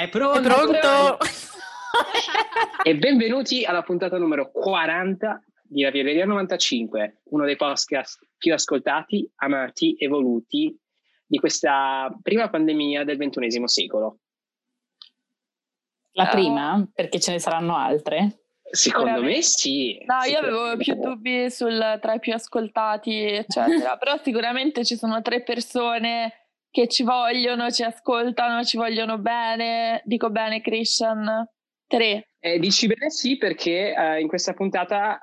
È pronto? È pronto? e benvenuti alla puntata numero 40 di Ravioleria 95, uno dei podcast più ascoltati, amati e voluti di questa prima pandemia del ventunesimo secolo. La prima? Perché ce ne saranno altre? Secondo me sì. No, io avevo più dubbi sul tra i più ascoltati, eccetera. Però sicuramente ci sono tre persone che ci vogliono, ci ascoltano, ci vogliono bene. Dico bene, Christian? Tre. Eh, dici bene sì, perché uh, in questa puntata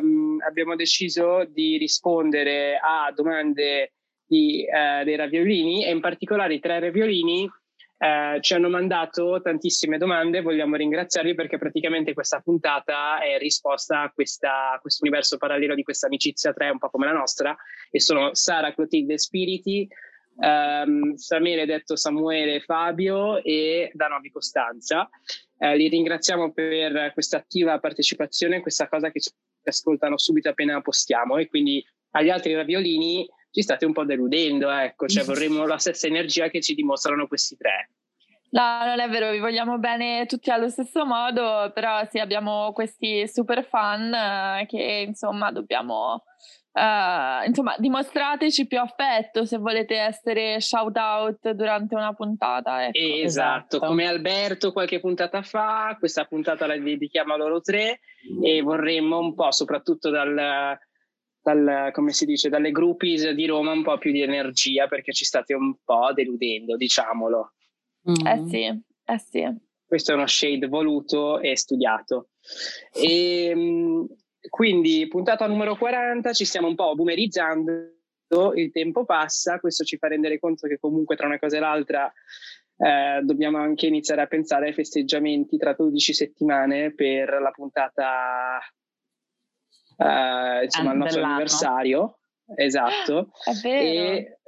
um, abbiamo deciso di rispondere a domande di, uh, dei raviolini e in particolare i tre raviolini eh, ci hanno mandato tantissime domande, vogliamo ringraziarvi perché praticamente questa puntata è risposta a, questa, a questo universo parallelo di questa amicizia 3 un po' come la nostra e sono Sara, Clotilde Spiriti, um, Samuele detto Samuele Fabio e Danovi Costanza. Eh, li ringraziamo per questa attiva partecipazione, questa cosa che ci ascoltano subito appena postiamo e quindi agli altri raviolini ci state un po' deludendo, ecco, cioè vorremmo la stessa energia che ci dimostrano questi tre. No, non è vero, vi vogliamo bene tutti allo stesso modo, però sì, abbiamo questi super fan eh, che insomma dobbiamo Uh, insomma, dimostrateci più affetto se volete essere shout out durante una puntata. Ecco. Esatto. esatto, come Alberto qualche puntata fa, questa puntata la dedichiamo a loro tre e vorremmo un po', soprattutto dal, dal, come si dice, dalle groupies di Roma, un po' più di energia perché ci state un po' deludendo, diciamolo. Mm. Eh sì, eh sì. Questo è uno shade voluto e studiato. E, ehm, quindi puntata numero 40, ci stiamo un po' boomerizzando, il tempo passa, questo ci fa rendere conto che comunque tra una cosa e l'altra eh, dobbiamo anche iniziare a pensare ai festeggiamenti tra 12 settimane per la puntata, eh, insomma, il nostro anniversario. Esatto. E,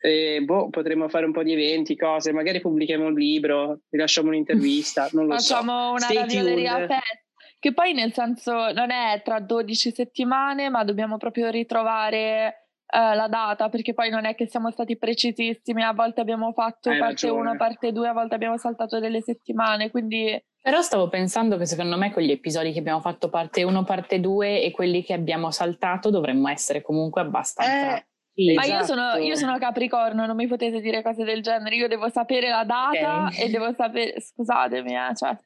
e boh, potremmo fare un po' di eventi, cose, magari pubblichiamo un libro, rilasciamo un'intervista, non lo Facciamo so. Facciamo una ravioleria aperta che poi nel senso non è tra 12 settimane, ma dobbiamo proprio ritrovare eh, la data, perché poi non è che siamo stati precisissimi, a volte abbiamo fatto Hai parte 1, ragione. parte 2, a volte abbiamo saltato delle settimane, quindi... Però stavo pensando che secondo me con gli episodi che abbiamo fatto parte 1, parte 2 e quelli che abbiamo saltato dovremmo essere comunque abbastanza... Eh, Sì, Ma io sono, Esatto. io sono Capricorno, non mi potete dire cose del genere, io devo sapere la data Ok. e devo sapere... Scusatemi, eh, cioè...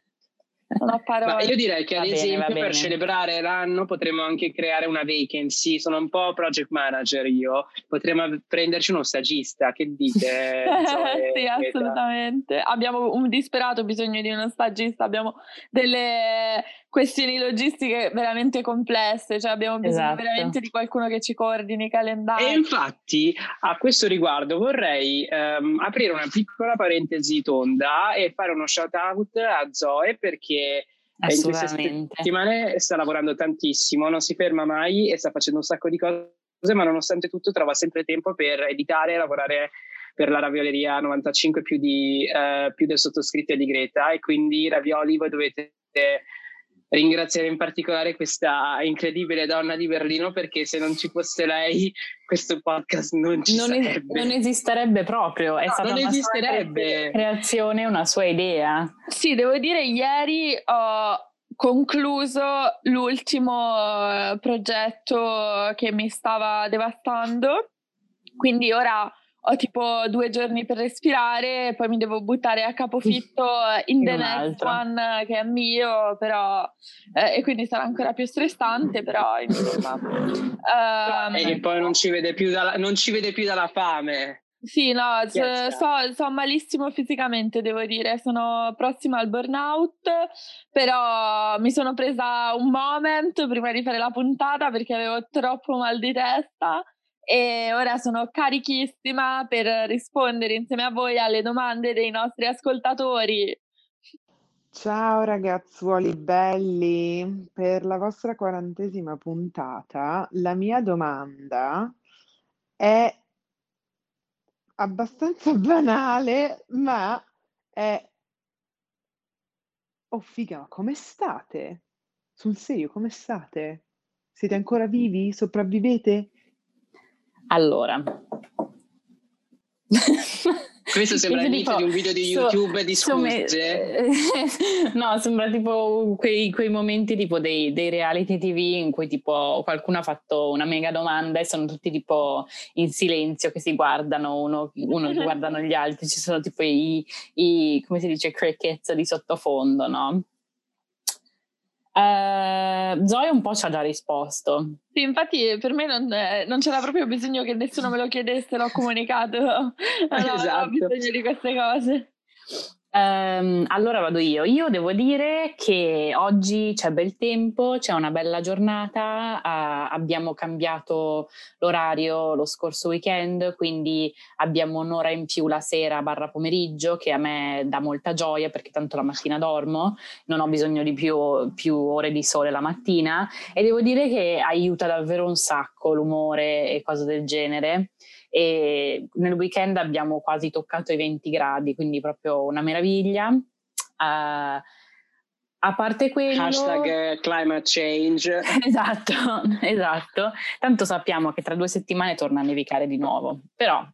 Non ho parole. Ma io direi che ad va esempio bene. per celebrare l'anno potremmo anche creare una vacancy, sono un po' project manager io, potremmo prenderci uno stagista, che dite? Zoe, sì, assolutamente. Abbiamo un disperato bisogno di uno stagista, abbiamo delle questioni logistiche veramente complesse, cioè abbiamo bisogno Esatto. veramente di qualcuno che ci coordini i calendari. E infatti a questo riguardo vorrei ehm, aprire una piccola parentesi tonda e fare uno shout out a Zoe perché in queste settimane sta lavorando tantissimo, non si ferma mai e sta facendo un sacco di cose, ma nonostante tutto trova sempre tempo per editare e lavorare per la Ravioleria 95 più, di, eh, più del sottoscritto e di Greta e quindi Ravioli voi dovete ringraziare in particolare questa incredibile donna di Berlino perché se non ci fosse lei questo podcast non ci Non, es- sarebbe. non esisterebbe proprio, è No, stata non una sua esisterebbe. creazione, una sua idea. Sì, devo dire, ieri ho concluso l'ultimo eh, progetto che mi stava devastando, quindi ora ho tipo due giorni per respirare, poi mi devo buttare a capofitto in In the next altro. one che è mio, però, eh, e quindi sarà ancora più stressante, però insomma. Ehm, E poi non ci vede più dalla, non ci vede più dalla fame. Sì, no, Yes. sto, sto malissimo fisicamente, devo dire, sono prossima al burnout, però mi sono presa un moment prima di fare la puntata perché avevo troppo mal di testa e ora sono carichissima per rispondere insieme a voi alle domande dei nostri ascoltatori. Ciao ragazzuoli belli, per la vostra quarantesima puntata la mia domanda è abbastanza banale, ma è... Oh figa, ma come state? Sul serio, come state? Siete ancora vivi? Sopravvivete? Allora, Questo sembra l'inizio tipo, di un video di YouTube so, di scuse. no, sembra tipo quei, quei momenti tipo dei, dei, reality TV in cui tipo qualcuno ha fatto una mega domanda e sono tutti tipo in silenzio che si guardano uno, uno guardano gli altri, ci sono tipo i, i come si dice crickets di sottofondo, no? Uh, Zoe un po' ci ha già risposto. Sì, infatti per me non, non, c'era proprio bisogno che nessuno me lo chiedesse, l'ho comunicato. Non esatto. ho bisogno di queste cose. Um, allora vado io. Io devo dire che oggi c'è bel tempo, c'è una bella giornata, uh, abbiamo cambiato l'orario lo scorso weekend, quindi abbiamo un'ora in più la sera barra pomeriggio che a me dà molta gioia perché tanto la mattina dormo, non ho bisogno di più, più ore di sole la mattina e devo dire che aiuta davvero un sacco l'umore e cose del genere e nel weekend abbiamo quasi toccato i 20 gradi, quindi proprio una meraviglia. Uh, a parte quello... Hashtag climate change. Esatto, esatto. Tanto sappiamo che tra due settimane torna a nevicare di nuovo, però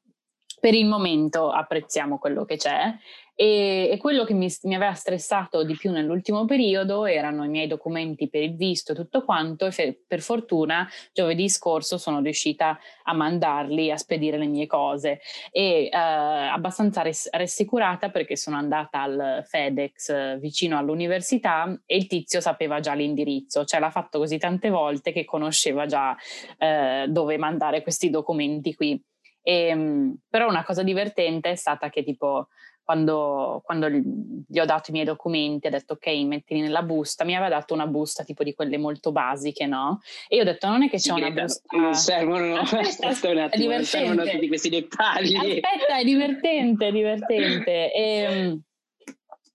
per il momento apprezziamo quello che c'è e, e quello che mi, mi, aveva stressato di più nell'ultimo periodo erano i miei documenti per il visto e tutto quanto e per fortuna giovedì scorso sono riuscita a mandarli, a spedire le mie cose e eh, abbastanza res, rassicurata perché sono andata al FedEx vicino all'università e il tizio sapeva già l'indirizzo, cioè l'ha fatto così tante volte che conosceva già eh, dove mandare questi documenti qui. E, ehm, però una cosa divertente è stata che tipo quando, quando, gli ho dato i miei documenti, ha detto ok, mettili nella busta, mi aveva dato una busta tipo di quelle molto basiche, no? E io ho detto non è che c'è una busta... Non servono, no, aspetta, aspetta attimo, non servono tutti questi dettagli. Aspetta, è divertente, è divertente. E, ehm,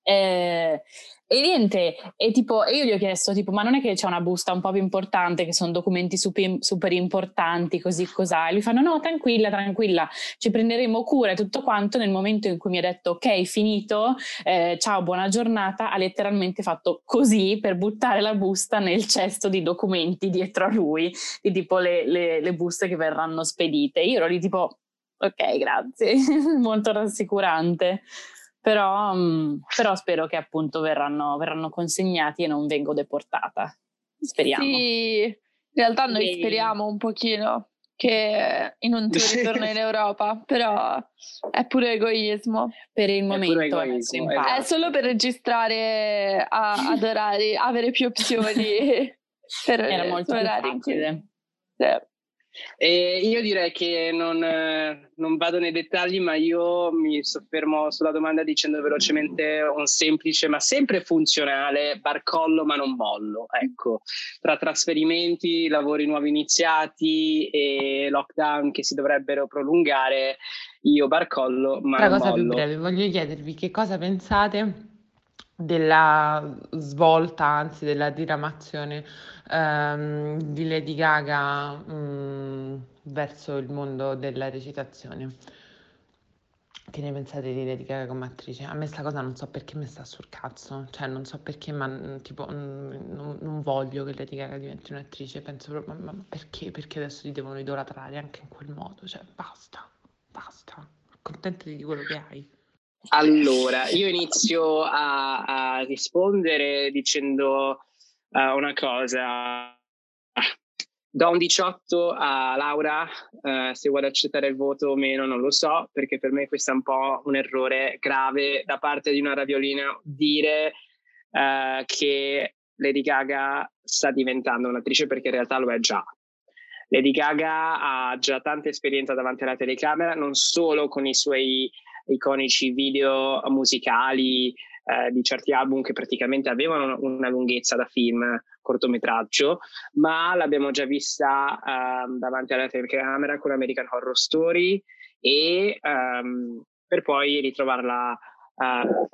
eh, e niente, e tipo, io gli ho chiesto, tipo, ma non è che c'è una busta un po' più importante, che sono documenti super, super importanti, così cos'ha? E lui fanno, no, tranquilla, tranquilla, ci prenderemo cura e tutto quanto. Nel momento in cui mi ha detto, ok, finito, eh, ciao, buona giornata, ha letteralmente fatto così per buttare la busta nel cesto di documenti dietro a lui, di tipo le, le, le buste che verranno spedite. Io ero lì tipo, ok, grazie, molto rassicurante però, mm, però spero che appunto verranno, verranno, consegnati e non vengo deportata. Speriamo. Sì, in realtà noi e... speriamo un pochino che in un tuo ritorno in Europa, però è pure egoismo. Per il momento è, egoismo, è, è solo per registrare a, ad orari, avere più opzioni per Era molto orari. Facile. Sì. E io direi che non, non, vado nei dettagli, ma io mi soffermo sulla domanda dicendo velocemente un semplice ma sempre funzionale barcollo ma non mollo. Ecco, tra trasferimenti, lavori nuovi iniziati e lockdown che si dovrebbero prolungare, io barcollo ma Una non cosa mollo. più breve, voglio chiedervi che cosa pensate della svolta, anzi della diramazione ehm, di Lady Gaga mh, mm, verso il mondo della recitazione. Che ne pensate di Lady Gaga come attrice? A me sta cosa non so perché mi sta sul cazzo, cioè non so perché, ma mm, tipo mm, non, non voglio che Lady Gaga diventi un'attrice, penso proprio, ma, ma perché? Perché adesso li devono idolatrare anche in quel modo, cioè basta, basta, accontentati di quello che hai. Allora, io inizio a, a rispondere dicendo uh, una cosa. Do un 18 a Laura, uh, se vuole accettare il voto o meno non lo so, perché per me questo è un po' un errore grave da parte di una raviolina dire uh, che Lady Gaga sta diventando un'attrice perché in realtà lo è già. Lady Gaga ha già tanta esperienza davanti alla telecamera, non solo con i suoi iconici video musicali eh, di certi album che praticamente avevano una lunghezza da film cortometraggio, ma l'abbiamo già vista eh, davanti alla telecamera con American Horror Story e ehm, per poi ritrovarla eh,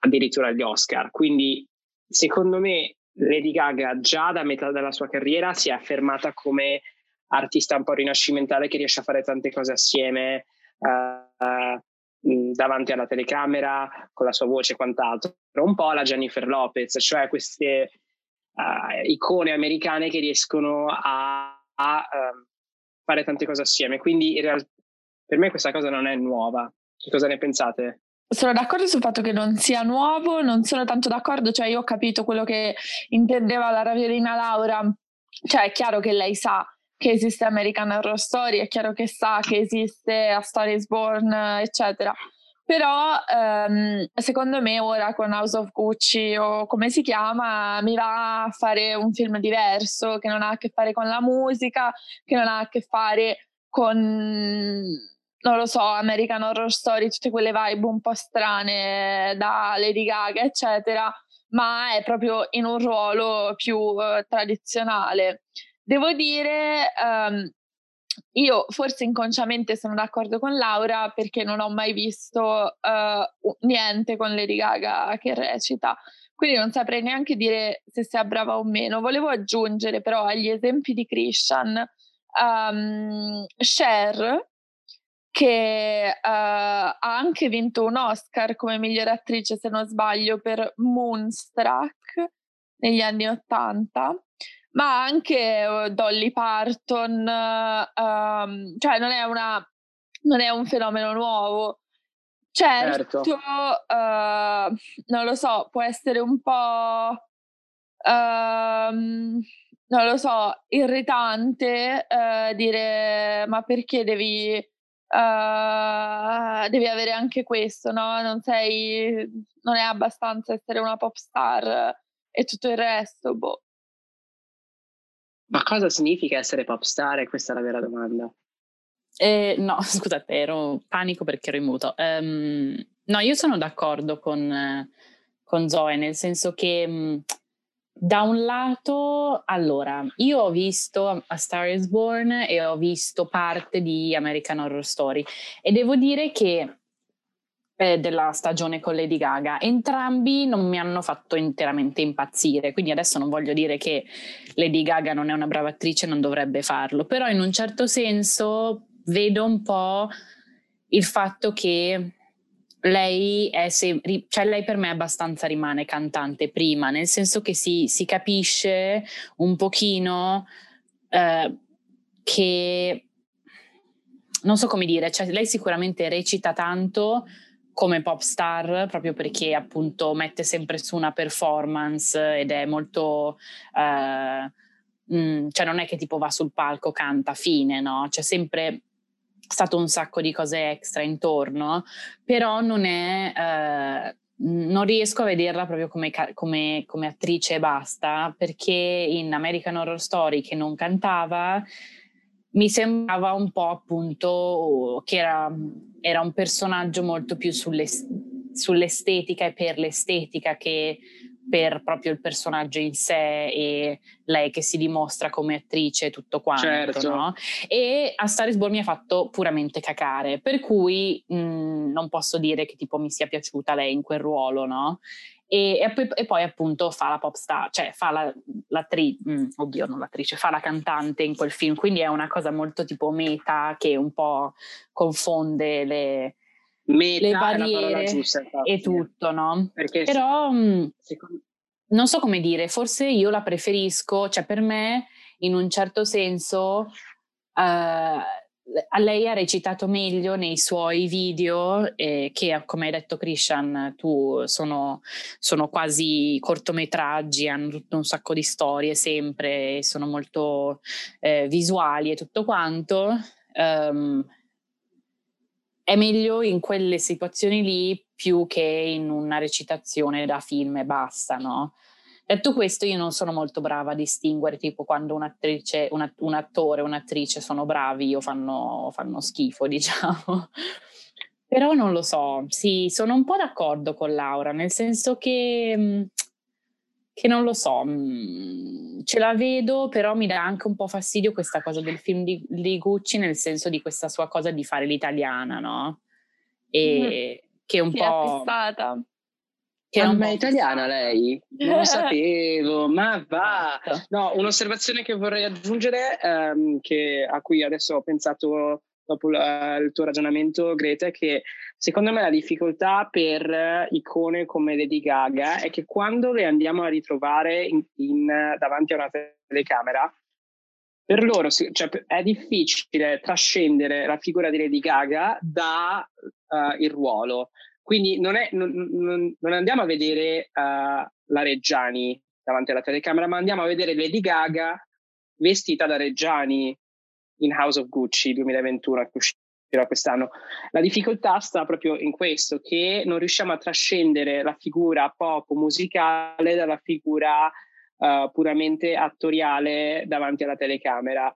addirittura agli Oscar. Quindi secondo me Lady Gaga già da metà della sua carriera si è affermata come artista un po' rinascimentale che riesce a fare tante cose assieme. Uh, davanti alla telecamera con la sua voce e quant'altro, un po' la Jennifer Lopez, cioè queste uh, icone americane che riescono a, a uh, fare tante cose assieme. Quindi in realtà per me questa cosa non è nuova. Che cosa ne pensate? Sono d'accordo sul fatto che non sia nuovo, non sono tanto d'accordo, cioè io ho capito quello che intendeva la raviolina Laura, cioè è chiaro che lei sa che esiste American Horror Story, è chiaro che sa che esiste A Star is Born, eccetera. Però ehm, secondo me ora con House of Gucci o come si chiama mi va a fare un film diverso che non ha a che fare con la musica, che non ha a che fare con, non lo so, American Horror Story, tutte quelle vibe un po' strane da Lady Gaga, eccetera, ma è proprio in un ruolo più uh, tradizionale. Devo dire, um, io forse inconsciamente sono d'accordo con Laura perché non ho mai visto uh, niente con Lady Gaga che recita, quindi non saprei neanche dire se sia brava o meno. Volevo aggiungere però agli esempi di Christian um, Cher che uh, ha anche vinto un Oscar come migliore attrice se non sbaglio per Moonstruck negli anni Ottanta ma anche uh, Dolly Parton, um, cioè non è, una, non è un fenomeno nuovo. Certo, certo. Uh, non lo so, può essere un po', uh, non lo so, irritante uh, dire ma perché devi, uh, devi avere anche questo, no? Non sei, non è abbastanza essere una pop star e tutto il resto, boh. Ma cosa significa essere pop star? Questa è la vera domanda. Eh, no, scusate, ero panico perché ero in muto. Um, no, io sono d'accordo con, con Zoe, nel senso che um, da un lato, allora, io ho visto A Star is Born e ho visto parte di American Horror Story e devo dire che eh, della stagione con Lady Gaga. Entrambi non mi hanno fatto interamente impazzire, quindi adesso non voglio dire che Lady Gaga non è una brava attrice, non dovrebbe farlo, però in un certo senso vedo un po' il fatto che lei, se, cioè lei per me abbastanza rimane cantante prima, nel senso che si, si capisce un pochino eh, che non so come dire, cioè lei sicuramente recita tanto, come pop star proprio perché appunto mette sempre su una performance ed è molto eh, mh, mm, cioè non è che tipo va sul palco canta fine no? C'è sempre stato un sacco di cose extra intorno però non è eh, non riesco a vederla proprio come, come, come attrice e basta perché in American Horror Story che non cantava mi sembrava un po' appunto che era, era un personaggio molto più sulle, sull'estetica e per l'estetica che per proprio il personaggio in sé e lei che si dimostra come attrice e tutto quanto. Certo. No? E a Star is Born mi ha fatto puramente cacare, per cui mh, non posso dire che tipo mi sia piaciuta lei in quel ruolo, no? E, e, poi, e, poi, appunto fa la pop star, cioè fa la, l'attrice, mm, oddio non l'attrice, fa la cantante in quel film, quindi è una cosa molto tipo meta che un po' confonde le, meta le barriere giusta, e tutto, no? Perché Però mm, secondo... non so come dire, forse io la preferisco, cioè per me in un certo senso... Uh, lei ha recitato meglio nei suoi video eh, che come hai detto Christian tu sono, sono, quasi cortometraggi hanno tutto un sacco di storie sempre sono molto eh, visuali e tutto quanto um, è meglio in quelle situazioni lì più che in una recitazione da film e basta no? Detto questo, io non sono molto brava a distinguere tipo quando un'attrice, una, un attore un'attrice sono bravi o fanno, fanno schifo, diciamo. Però non lo so, sì, sono un po' d'accordo con Laura, nel senso che, mm, che non lo so, mm, ce la vedo, però mi dà anche un po' fastidio questa cosa del film di, di Gucci, nel senso di questa sua cosa di fare l'italiana, no? E mm. che un sì, po'... È che ah, ma è italiana lei? Non lo sapevo, ma va! Esatto. No, un'osservazione che vorrei aggiungere, ehm, che, a cui adesso ho pensato dopo la, il tuo ragionamento, Greta, è che secondo me la difficoltà per icone come Lady Gaga è che quando le andiamo a ritrovare in, in, davanti a una telecamera, per loro cioè, è difficile trascendere la figura di Lady Gaga da uh, il ruolo. Quindi non, è, non, non, andiamo a vedere uh, la Reggiani davanti alla telecamera, ma andiamo a vedere Lady Gaga vestita da Reggiani in House of Gucci 2021 che uscirà quest'anno. La difficoltà sta proprio in questo, che non riusciamo a trascendere la figura pop musicale dalla figura uh, puramente attoriale davanti alla telecamera.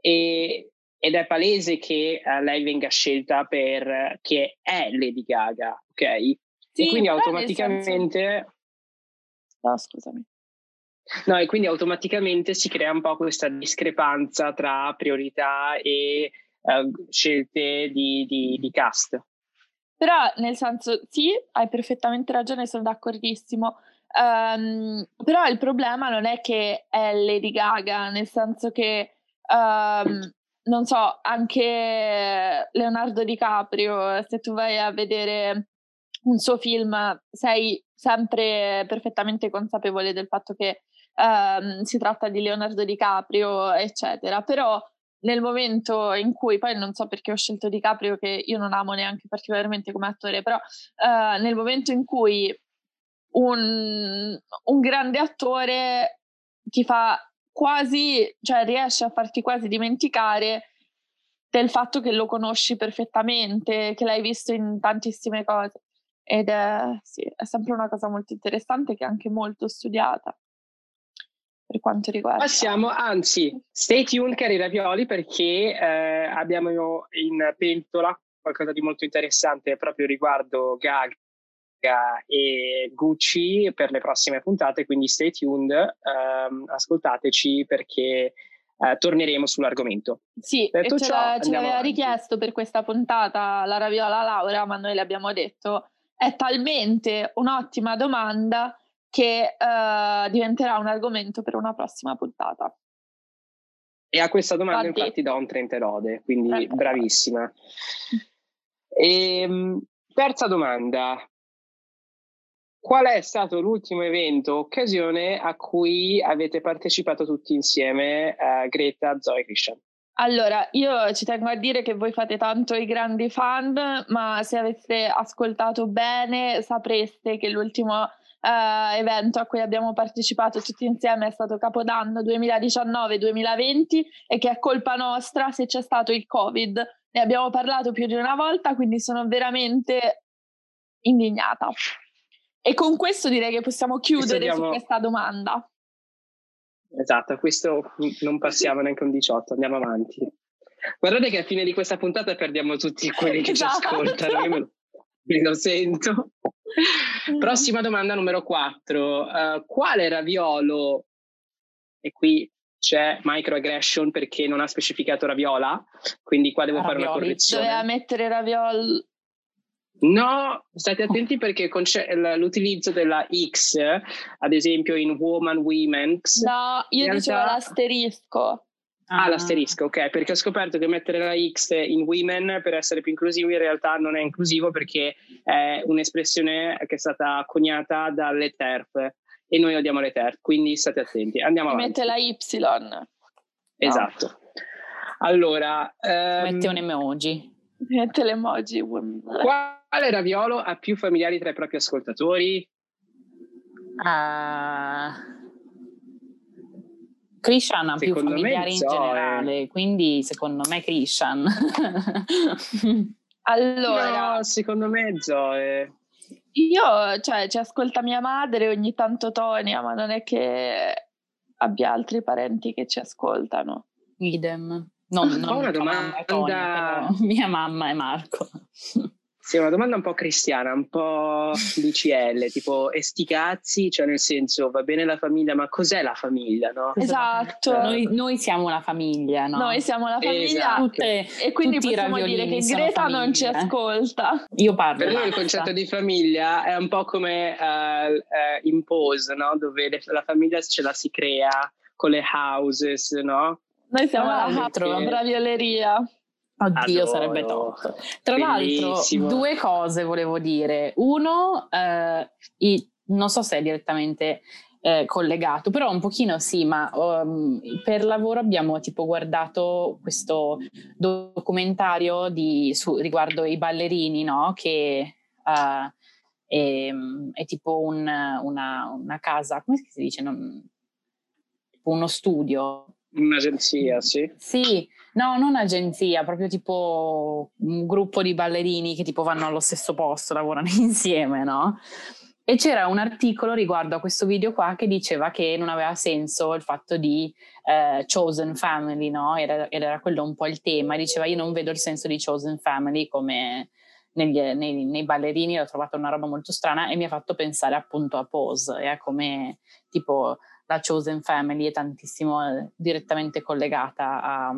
E, ed è palese che uh, lei venga scelta per che è Lady Gaga, ok? Sì, e quindi automaticamente... No, scusami. No, e quindi automaticamente si crea un po' questa discrepanza tra priorità e uh, scelte di, di, di, cast. Però, nel senso, sì, hai perfettamente ragione, sono d'accordissimo. Um, però il problema non è che è Lady Gaga, nel senso che, um, non so, anche Leonardo DiCaprio, se tu vai a vedere un suo film, sei sempre perfettamente consapevole del fatto che um, si tratta di Leonardo DiCaprio, eccetera. Però nel momento in cui, poi non so perché ho scelto DiCaprio, che io non amo neanche particolarmente come attore, però uh, nel momento in cui un, un grande attore ti fa quasi, cioè riesce a farti quasi dimenticare del fatto che lo conosci perfettamente, che l'hai visto in tantissime cose. Ed è, sì, è sempre una cosa molto interessante che è anche molto studiata per quanto riguarda. Passiamo, anzi, stay tuned cari ravioli perché eh, abbiamo in pentola qualcosa di molto interessante proprio riguardo Gaga e Gucci per le prossime puntate, quindi stay tuned, ehm, ascoltateci perché eh, torneremo sull'argomento. Sì, Detto ce, ciò, ce l'aveva richiesto per questa puntata la Raviola Laura, ma noi le abbiamo detto è talmente un'ottima domanda che uh, diventerà un argomento per una prossima puntata. E a questa domanda infatti, infatti do un 30 lode, quindi Trenta. bravissima. E, ehm, terza domanda. Qual è stato l'ultimo evento, occasione a cui avete partecipato tutti insieme, uh, Greta, Zoe e Christian? Allora, io ci tengo a dire che voi fate tanto i grandi fan, ma se aveste ascoltato bene sapreste che l'ultimo uh, evento a cui abbiamo partecipato tutti insieme è stato Capodanno 2019-2020 e che è colpa nostra se c'è stato il Covid. Ne abbiamo parlato più di una volta, quindi sono veramente indignata. E con questo direi che possiamo chiudere su questa domanda. Esatto, questo non passiamo neanche un 18, andiamo avanti. Guardate che a fine di questa puntata perdiamo tutti quelli che esatto. ci ascoltano, io me lo, me lo sento. Prossima domanda numero 4. Uh, eh, quale raviolo, e qui c'è microaggression perché non ha specificato raviola, quindi qua devo Ravioli. fare una correzione. Doveva mettere raviol No, state attenti perché l'utilizzo della X, ad esempio in Woman, Women. No, io realtà... dicevo l'asterisco. Ah, ah, l'asterisco, ok, perché ho scoperto che mettere la X in women per essere più inclusivo in realtà non è inclusivo perché è un'espressione che è stata coniata dalle TERF e noi odiamo le TERF, quindi state attenti. Andiamo si avanti. mette la Y. Esatto. No. Allora... Um, mette un emoji. Mette l'emoji. Quale raviolo ha più familiari tra i propri ascoltatori? Uh... Christian ha secondo più familiari in generale, quindi secondo me Christian. allora, no, secondo me Zoe. Io, cioè, ci ascolta mia madre, ogni tanto Tonia, ma non è che abbia altri parenti che ci ascoltano. Idem. Non, non una domanda. Tonia, mia mamma e Marco. Sì, una domanda un po' cristiana, un po' DCL, tipo e sti cazzi, cioè nel senso va bene la famiglia, ma cos'è la famiglia, no? Esatto. Noi, noi siamo la famiglia, no? Noi siamo la famiglia esatto. Tutte, e quindi possiamo dire che Greta non ci ascolta. Io parlo. Per noi il concetto di famiglia è un po' come uh, uh, in Pose, no? Dove la famiglia ce la si crea con le houses, no? Noi siamo la la bravioleria. Oddio, Adoro. sarebbe top. Tra Bellissimo. l'altro, due cose volevo dire. Uno, eh, i, non so se è direttamente eh, collegato, però un pochino sì, ma um, per lavoro abbiamo tipo guardato questo documentario di, su, riguardo i ballerini, no? Che uh, è, è, tipo un, una, una, casa, come si dice? Non, uno studio. Un'agenzia, sì. Sì, no, non agenzia, proprio tipo un gruppo di ballerini che tipo vanno allo stesso posto, lavorano insieme, no? E c'era un articolo riguardo a questo video qua che diceva che non aveva senso il fatto di eh, chosen family, no? Era, era, quello un po' il tema. Diceva io non vedo il senso di chosen family come negli, nei, nei, ballerini, l'ho trovata una roba molto strana e mi ha fatto pensare appunto a Pose e a come tipo la chosen family è tantissimo eh, direttamente collegata a,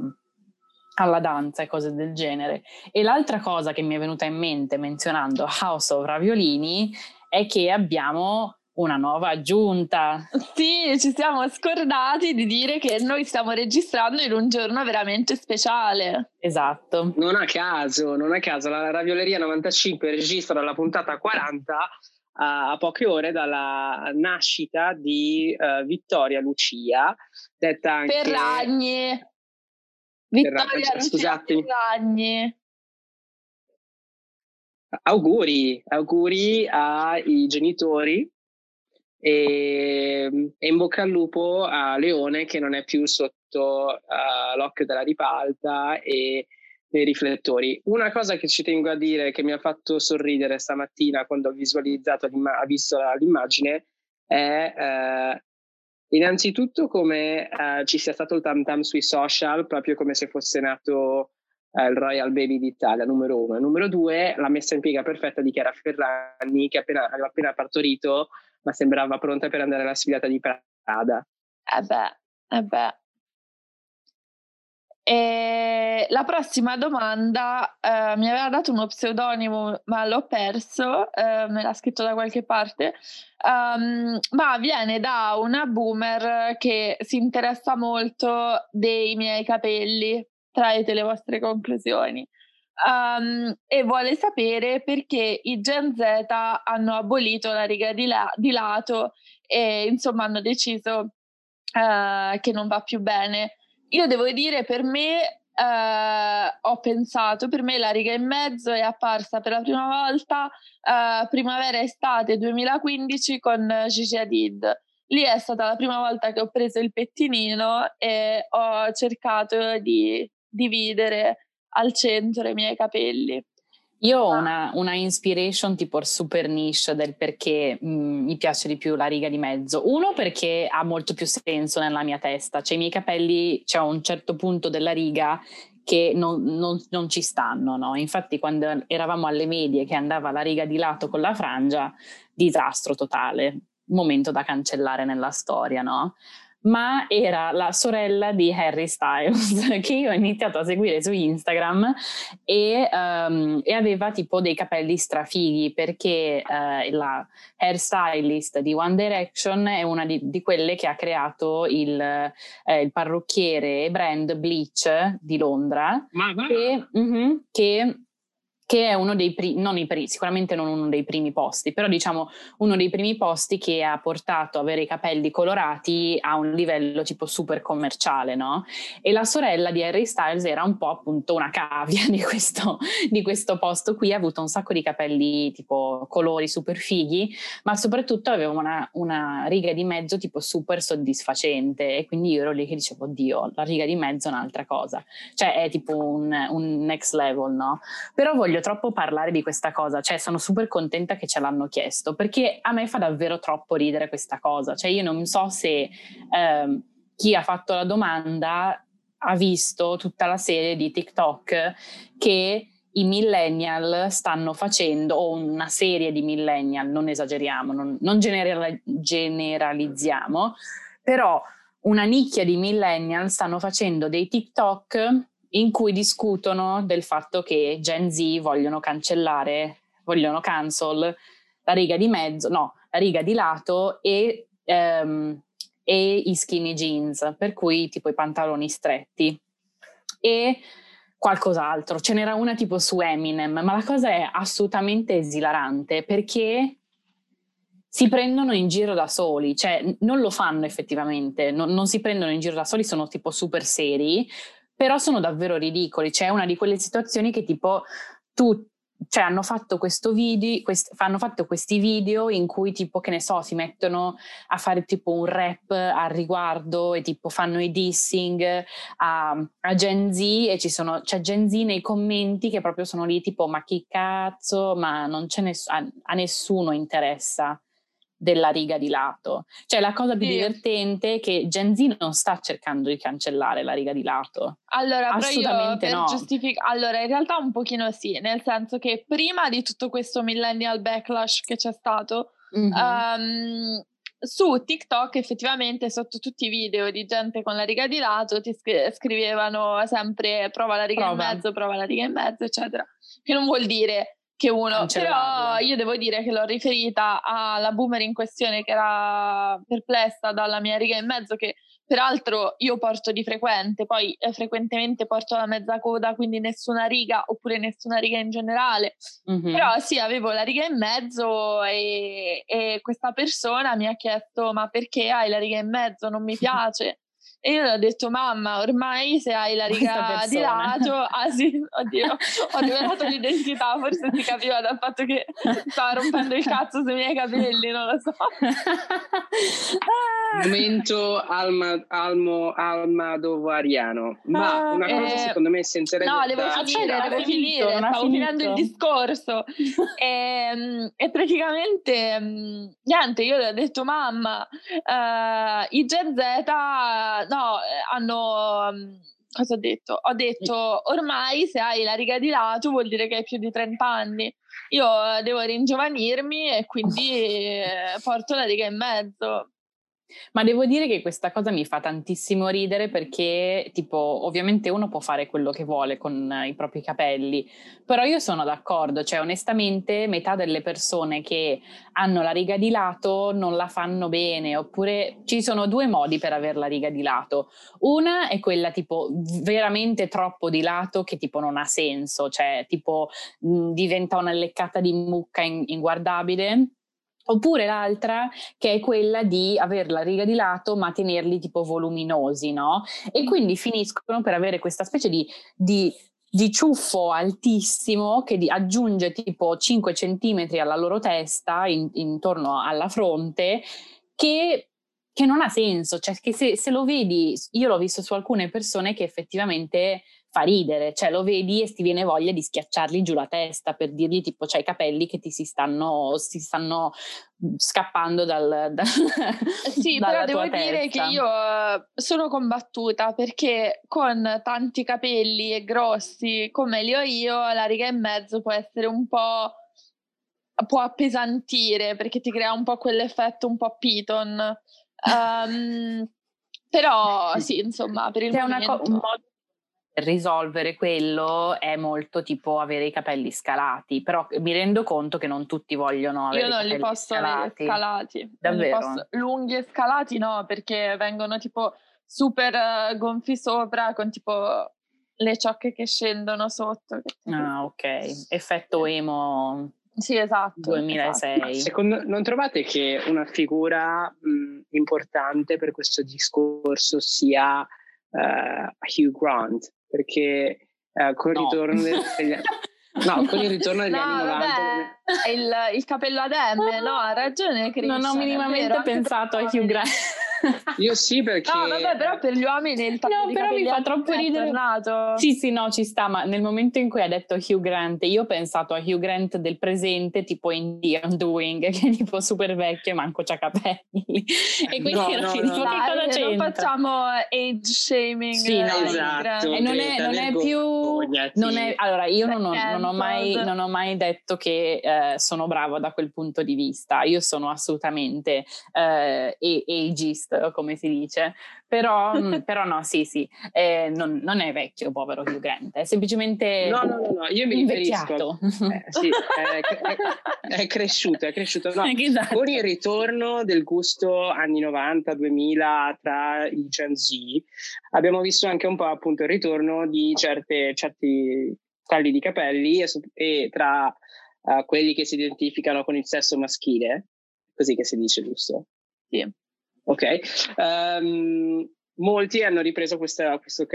alla danza e cose del genere. E l'altra cosa che mi è venuta in mente menzionando House of Raviolini è che abbiamo una nuova aggiunta. Sì, ci siamo scordati di dire che noi stiamo registrando in un giorno veramente speciale. Esatto. Non a caso, non a caso, la Ravioleria 95 registra la puntata 40 a, a poche ore dalla nascita di uh, Vittoria Lucia, detta anche... Ferragni. Vittoria Lucia Scusatemi. Ferragni auguri, auguri ai genitori e, e, in bocca al lupo a Leone che non è più sotto uh, l'occhio della ripalta e dei riflettori. Una cosa che ci tengo a dire che mi ha fatto sorridere stamattina quando ho visualizzato, ho visto l'immagine è uh, innanzitutto come uh, ci sia stato il tam tam sui social, proprio come se fosse nato eh, il Royal Baby d'Italia, numero uno. Numero due, la messa in piega perfetta di Chiara Ferragni, che appena, aveva appena partorito, ma sembrava pronta per andare alla sfilata di Prada. Eh beh, eh beh. E la prossima domanda eh, mi aveva dato uno pseudonimo, ma l'ho perso, eh, me l'ha scritto da qualche parte, um, ma viene da una boomer che si interessa molto dei miei capelli traete le vostre conclusioni. Um, e vuole sapere perché i Gen Z hanno abolito la riga di, la- di lato e insomma hanno deciso uh, che non va più bene. Io devo dire, per me uh, ho pensato, per me la riga in mezzo è apparsa per la prima volta uh, primavera-estate 2015 con Gigi Hadid. Lì è stata la prima volta che ho preso il pettinino e ho cercato di dividere al centro i miei capelli. Io ho una, una, inspiration tipo super niche del perché mh, mm, mi piace di più la riga di mezzo. Uno perché ha molto più senso nella mia testa, cioè i miei capelli c'è un certo punto della riga che non, non, non ci stanno, no? Infatti quando eravamo alle medie che andava la riga di lato con la frangia, disastro totale, momento da cancellare nella storia, no? Ma era la sorella di Harry Styles che io ho iniziato a seguire su Instagram e, um, e aveva tipo dei capelli strafighi perché uh, la hairstylist di One Direction è una di, di quelle che ha creato il, eh, il, parrucchiere brand Bleach di Londra ma, ma. Che, uh-huh, che che è uno dei primi, non i primi, sicuramente non uno dei primi posti, però diciamo uno dei primi posti che ha portato avere i capelli colorati a un livello tipo super commerciale, no? E la sorella di Harry Styles era un po' appunto una cavia di questo, di questo posto qui, ha avuto un sacco di capelli tipo colori super fighi, ma soprattutto aveva una, una riga di mezzo tipo super soddisfacente e quindi io ero lì che dicevo, oddio, la riga di mezzo è un'altra cosa, cioè è tipo un, un next level, no? Però voglio voglio troppo parlare di questa cosa, cioè sono super contenta che ce l'hanno chiesto, perché a me fa davvero troppo ridere questa cosa, cioè io non so se eh, chi ha fatto la domanda ha visto tutta la serie di TikTok che i millennial stanno facendo, o una serie di millennial, non esageriamo, non, non general, generalizziamo, però una nicchia di millennial stanno facendo dei TikTok in cui discutono del fatto che Gen Z vogliono cancellare, vogliono cancel la riga di mezzo, no, la riga di lato e, um, e i skinny jeans, per cui tipo i pantaloni stretti. E qualcos'altro. Ce n'era una tipo su Eminem, ma la cosa è assolutamente esilarante perché si prendono in giro da soli, cioè non lo fanno effettivamente, non, non si prendono in giro da soli, sono tipo super seri, però sono davvero ridicoli. C'è una di quelle situazioni che tipo tu cioè hanno fatto video, quest, hanno fatto questi video in cui tipo che ne so si mettono a fare tipo un rap al riguardo e tipo fanno i dissing a, a Gen Z e ci sono, c'è Gen Z nei commenti che proprio sono lì tipo ma chi cazzo, ma non c'è ness- a, a nessuno interessa della riga di lato. Cioè la cosa più sì. divertente è che Gen Z non sta cercando di cancellare la riga di lato. Allora, Assolutamente no. Giustific- allora, in realtà un pochino sì, nel senso che prima di tutto questo millennial backlash che c'è stato, mm-hmm. um, su TikTok effettivamente sotto tutti i video di gente con la riga di lato ti scrivevano sempre prova la riga prova. in mezzo, prova la riga in mezzo, eccetera. Che non vuol dire che uno, però io devo dire che l'ho riferita alla boomer in questione che era perplessa dalla mia riga in mezzo che peraltro io porto di frequente, poi eh, frequentemente porto la mezza coda, quindi nessuna riga oppure nessuna riga in generale, mm-hmm. però sì avevo la riga in mezzo e, e questa persona mi ha chiesto ma perché hai la riga in mezzo, non mi piace. E io le ho detto, mamma, ormai se hai la riga di lato, ah sì, oddio, ho rivelato l'identità, forse si capiva dal fatto che stava rompendo il cazzo sui miei capelli, non lo so. Momento alma, almo, almadovariano, ma ah, una cosa eh, secondo me senza No, devo finire, devo finire, stavo finendo il discorso. e, ehm, e, praticamente, mm, niente, io le ho detto, mamma, uh, i Gen Z no, eh, hanno... Mm, cosa ho detto? Ho detto ormai se hai la riga di lato vuol dire che hai più di 30 anni. Io eh, devo ringiovanirmi e quindi eh, porto la riga in mezzo. Ma devo dire che questa cosa mi fa tantissimo ridere perché, tipo, ovviamente uno può fare quello che vuole con i propri capelli, però io sono d'accordo, cioè onestamente metà delle persone che hanno la riga di lato non la fanno bene, oppure ci sono due modi per avere la riga di lato. Una è quella tipo veramente troppo di lato che tipo non ha senso, cioè tipo mh, diventa una leccata di mucca in- inguardabile Oppure l'altra che è quella di avere la riga di lato ma tenerli tipo voluminosi, no? E quindi finiscono per avere questa specie di, di, di ciuffo altissimo che di, aggiunge tipo 5 centimetri alla loro testa, in, intorno alla fronte, che, che, non ha senso. Cioè che se, se lo vedi, io l'ho visto su alcune persone che effettivamente fa ridere, cioè lo vedi e ti viene voglia di schiacciargli giù la testa per dirgli tipo c'hai i capelli che ti si stanno, si stanno mm, scappando dal, da, sì però devo testa. dire che io eh, sono combattuta perché con tanti capelli e grossi come li ho io la riga e mezzo può essere un po' può appesantire perché ti crea un po' quell'effetto un po' piton um, però sì insomma per il C'è momento... Una co- un modo risolvere quello è molto tipo avere i capelli scalati, però mi rendo conto che non tutti vogliono avere Io non li posso scalati. avere scalati. Davvero? Posso, lunghi e scalati no, perché vengono tipo super uh, gonfi sopra con tipo le ciocche che scendono sotto. Ah, ok. Effetto emo. Sì, esatto. 2006. Esatto. Secondo, non trovate che una figura mh, importante per questo discorso sia uh, Hugh Grant? Perché eh, con il no. ritorno degli, no, con il ritorno degli no, anni 90 il, il capello ad M, no, ha ragione Chris, Non ho minimamente pensato a Hugh Grant. Io sì perché... No, vabbè, però per gli uomini il taglio No, però mi fa troppo ridere. Sì, sì, no, ci sta, ma nel momento in cui ha detto Hugh Grant, io ho pensato a Hugh Grant del presente, tipo in The Undoing, che è tipo super vecchio e manco c'ha capelli. E quindi no, ero no, no, che cosa c'entra? Non facciamo age shaming. Sì, no, esatto. E non è, non è più... Non è, allora, io non ho, non ho, mai, non ho mai detto che eh, sono brava da quel punto di vista. Io sono assolutamente eh, ageist, come si dice, però, mm, però no, sì, sì, eh, non, non, è vecchio, povero Hugh Grant, è semplicemente No, no, no, no io mi riferisco... Eh, sì, è, è, è, cresciuto, è cresciuto. No, esatto. Con il ritorno del gusto anni 90-2000 tra i Gen Z, abbiamo visto anche un po' appunto il ritorno di certe, certi tagli di capelli e, e tra uh, quelli che si identificano con il sesso maschile così che si dice, giusto? Sì. Ok. Um, molti hanno ripreso questa, questo,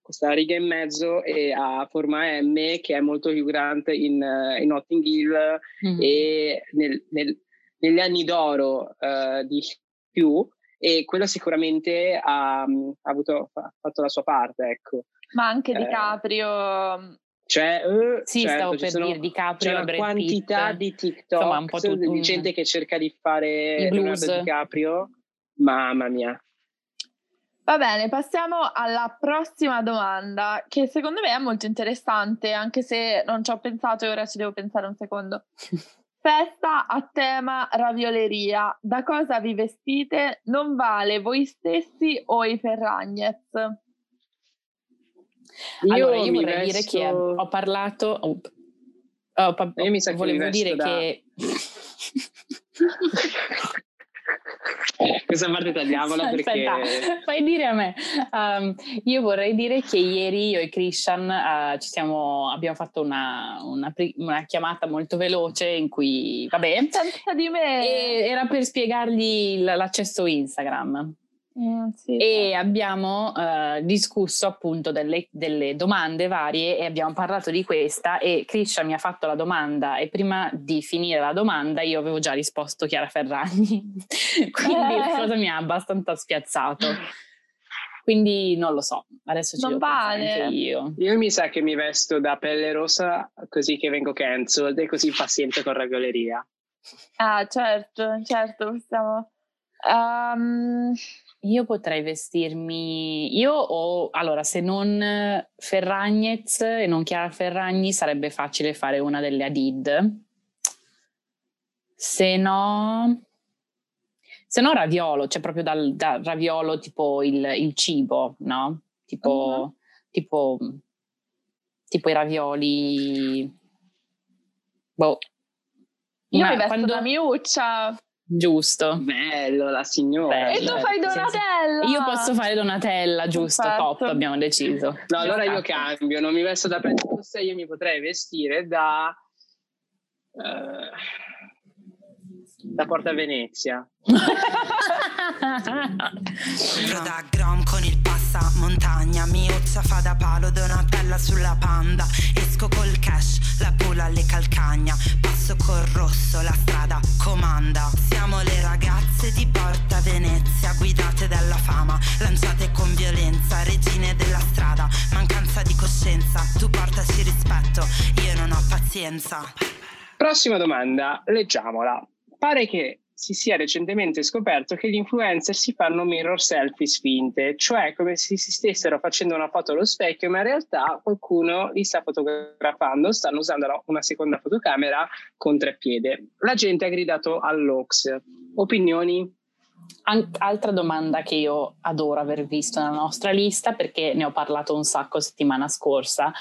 questa riga in mezzo e a forma M che è molto più grande in, in Notting Hill mm-hmm. e nel, nel, negli anni d'oro uh, di più e quello sicuramente ha, ha avuto, ha fatto la sua parte, ecco. Ma anche Di Caprio cioè, uh, sì, certo, stavo per sono, dire di Caprio, c'è una quantità Pitt. di TikTok Insomma, un po tutto, di gente che cerca di fare Leonardo DiCaprio. Mamma mia. Va bene, passiamo alla prossima domanda, che secondo me è molto interessante, anche se non ci ho pensato e ora ci devo pensare un secondo. Festa a tema ravioleria. Da cosa vi vestite? Non vale voi stessi o i Ferragnez? Io allora, io vorrei vesto... dire che ho parlato. Oh, oh, pa- io mi sa che volevo dire da... che. Questa parte tagliamola perché. Aspetta, fai dire a me. Um, io vorrei dire che ieri io e Christian uh, ci siamo, abbiamo fatto una, una, una, chiamata molto veloce in cui, vabbè, senza di me. era per spiegargli l'accesso Instagram. Mm, sì, e sì. abbiamo uh, discusso appunto delle, delle, domande varie e abbiamo parlato di questa e Krisha mi ha fatto la domanda e prima di finire la domanda io avevo già risposto Chiara Ferragni quindi la cosa mi ha abbastanza spiazzato quindi non lo so adesso ci non devo vale. anche io io mi sa che mi vesto da pelle rossa così che vengo cancelled e così paziente con ragoleria ah certo certo possiamo um... Io potrei vestirmi, io ho, allora se non Ferragnez e non Chiara Ferragni sarebbe facile fare una delle Adid, se no, se no raviolo, cioè proprio dal, dal raviolo tipo il, il, cibo, no? Tipo, uh-huh. tipo, tipo i ravioli, boh. Io mi vesto quando... da miuccia. Giusto. Bello, la signora. Bello. E tu fai Donatella. Io posso fare Donatella, giusto, Perfetto. top, abbiamo deciso. No, allora io cambio, non mi vesto da pentosa, io mi potrei vestire da... Uh, da Porta Venezia. da Grom con il passamontagna, miozza fa da palo, Donatella sulla panda, esco col cash, la pula alle calcagna, passo col rosso, la strada comanda. Siamo le ragazze di Porta Venezia, guidate dalla fama, lanciate con violenza, regine della strada, mancanza di coscienza, tu portaci rispetto, io non ho pazienza. Prossima domanda, leggiamola. Pare che si sia recentemente scoperto che gli influencer si fanno mirror selfie finte, cioè come se si stessero facendo una foto allo specchio, ma in realtà qualcuno li sta fotografando, stanno usando una seconda fotocamera con tre piede. La gente ha gridato all'Ox. Opinioni? An- altra domanda che io adoro aver visto nella nostra lista perché ne ho parlato un sacco settimana scorsa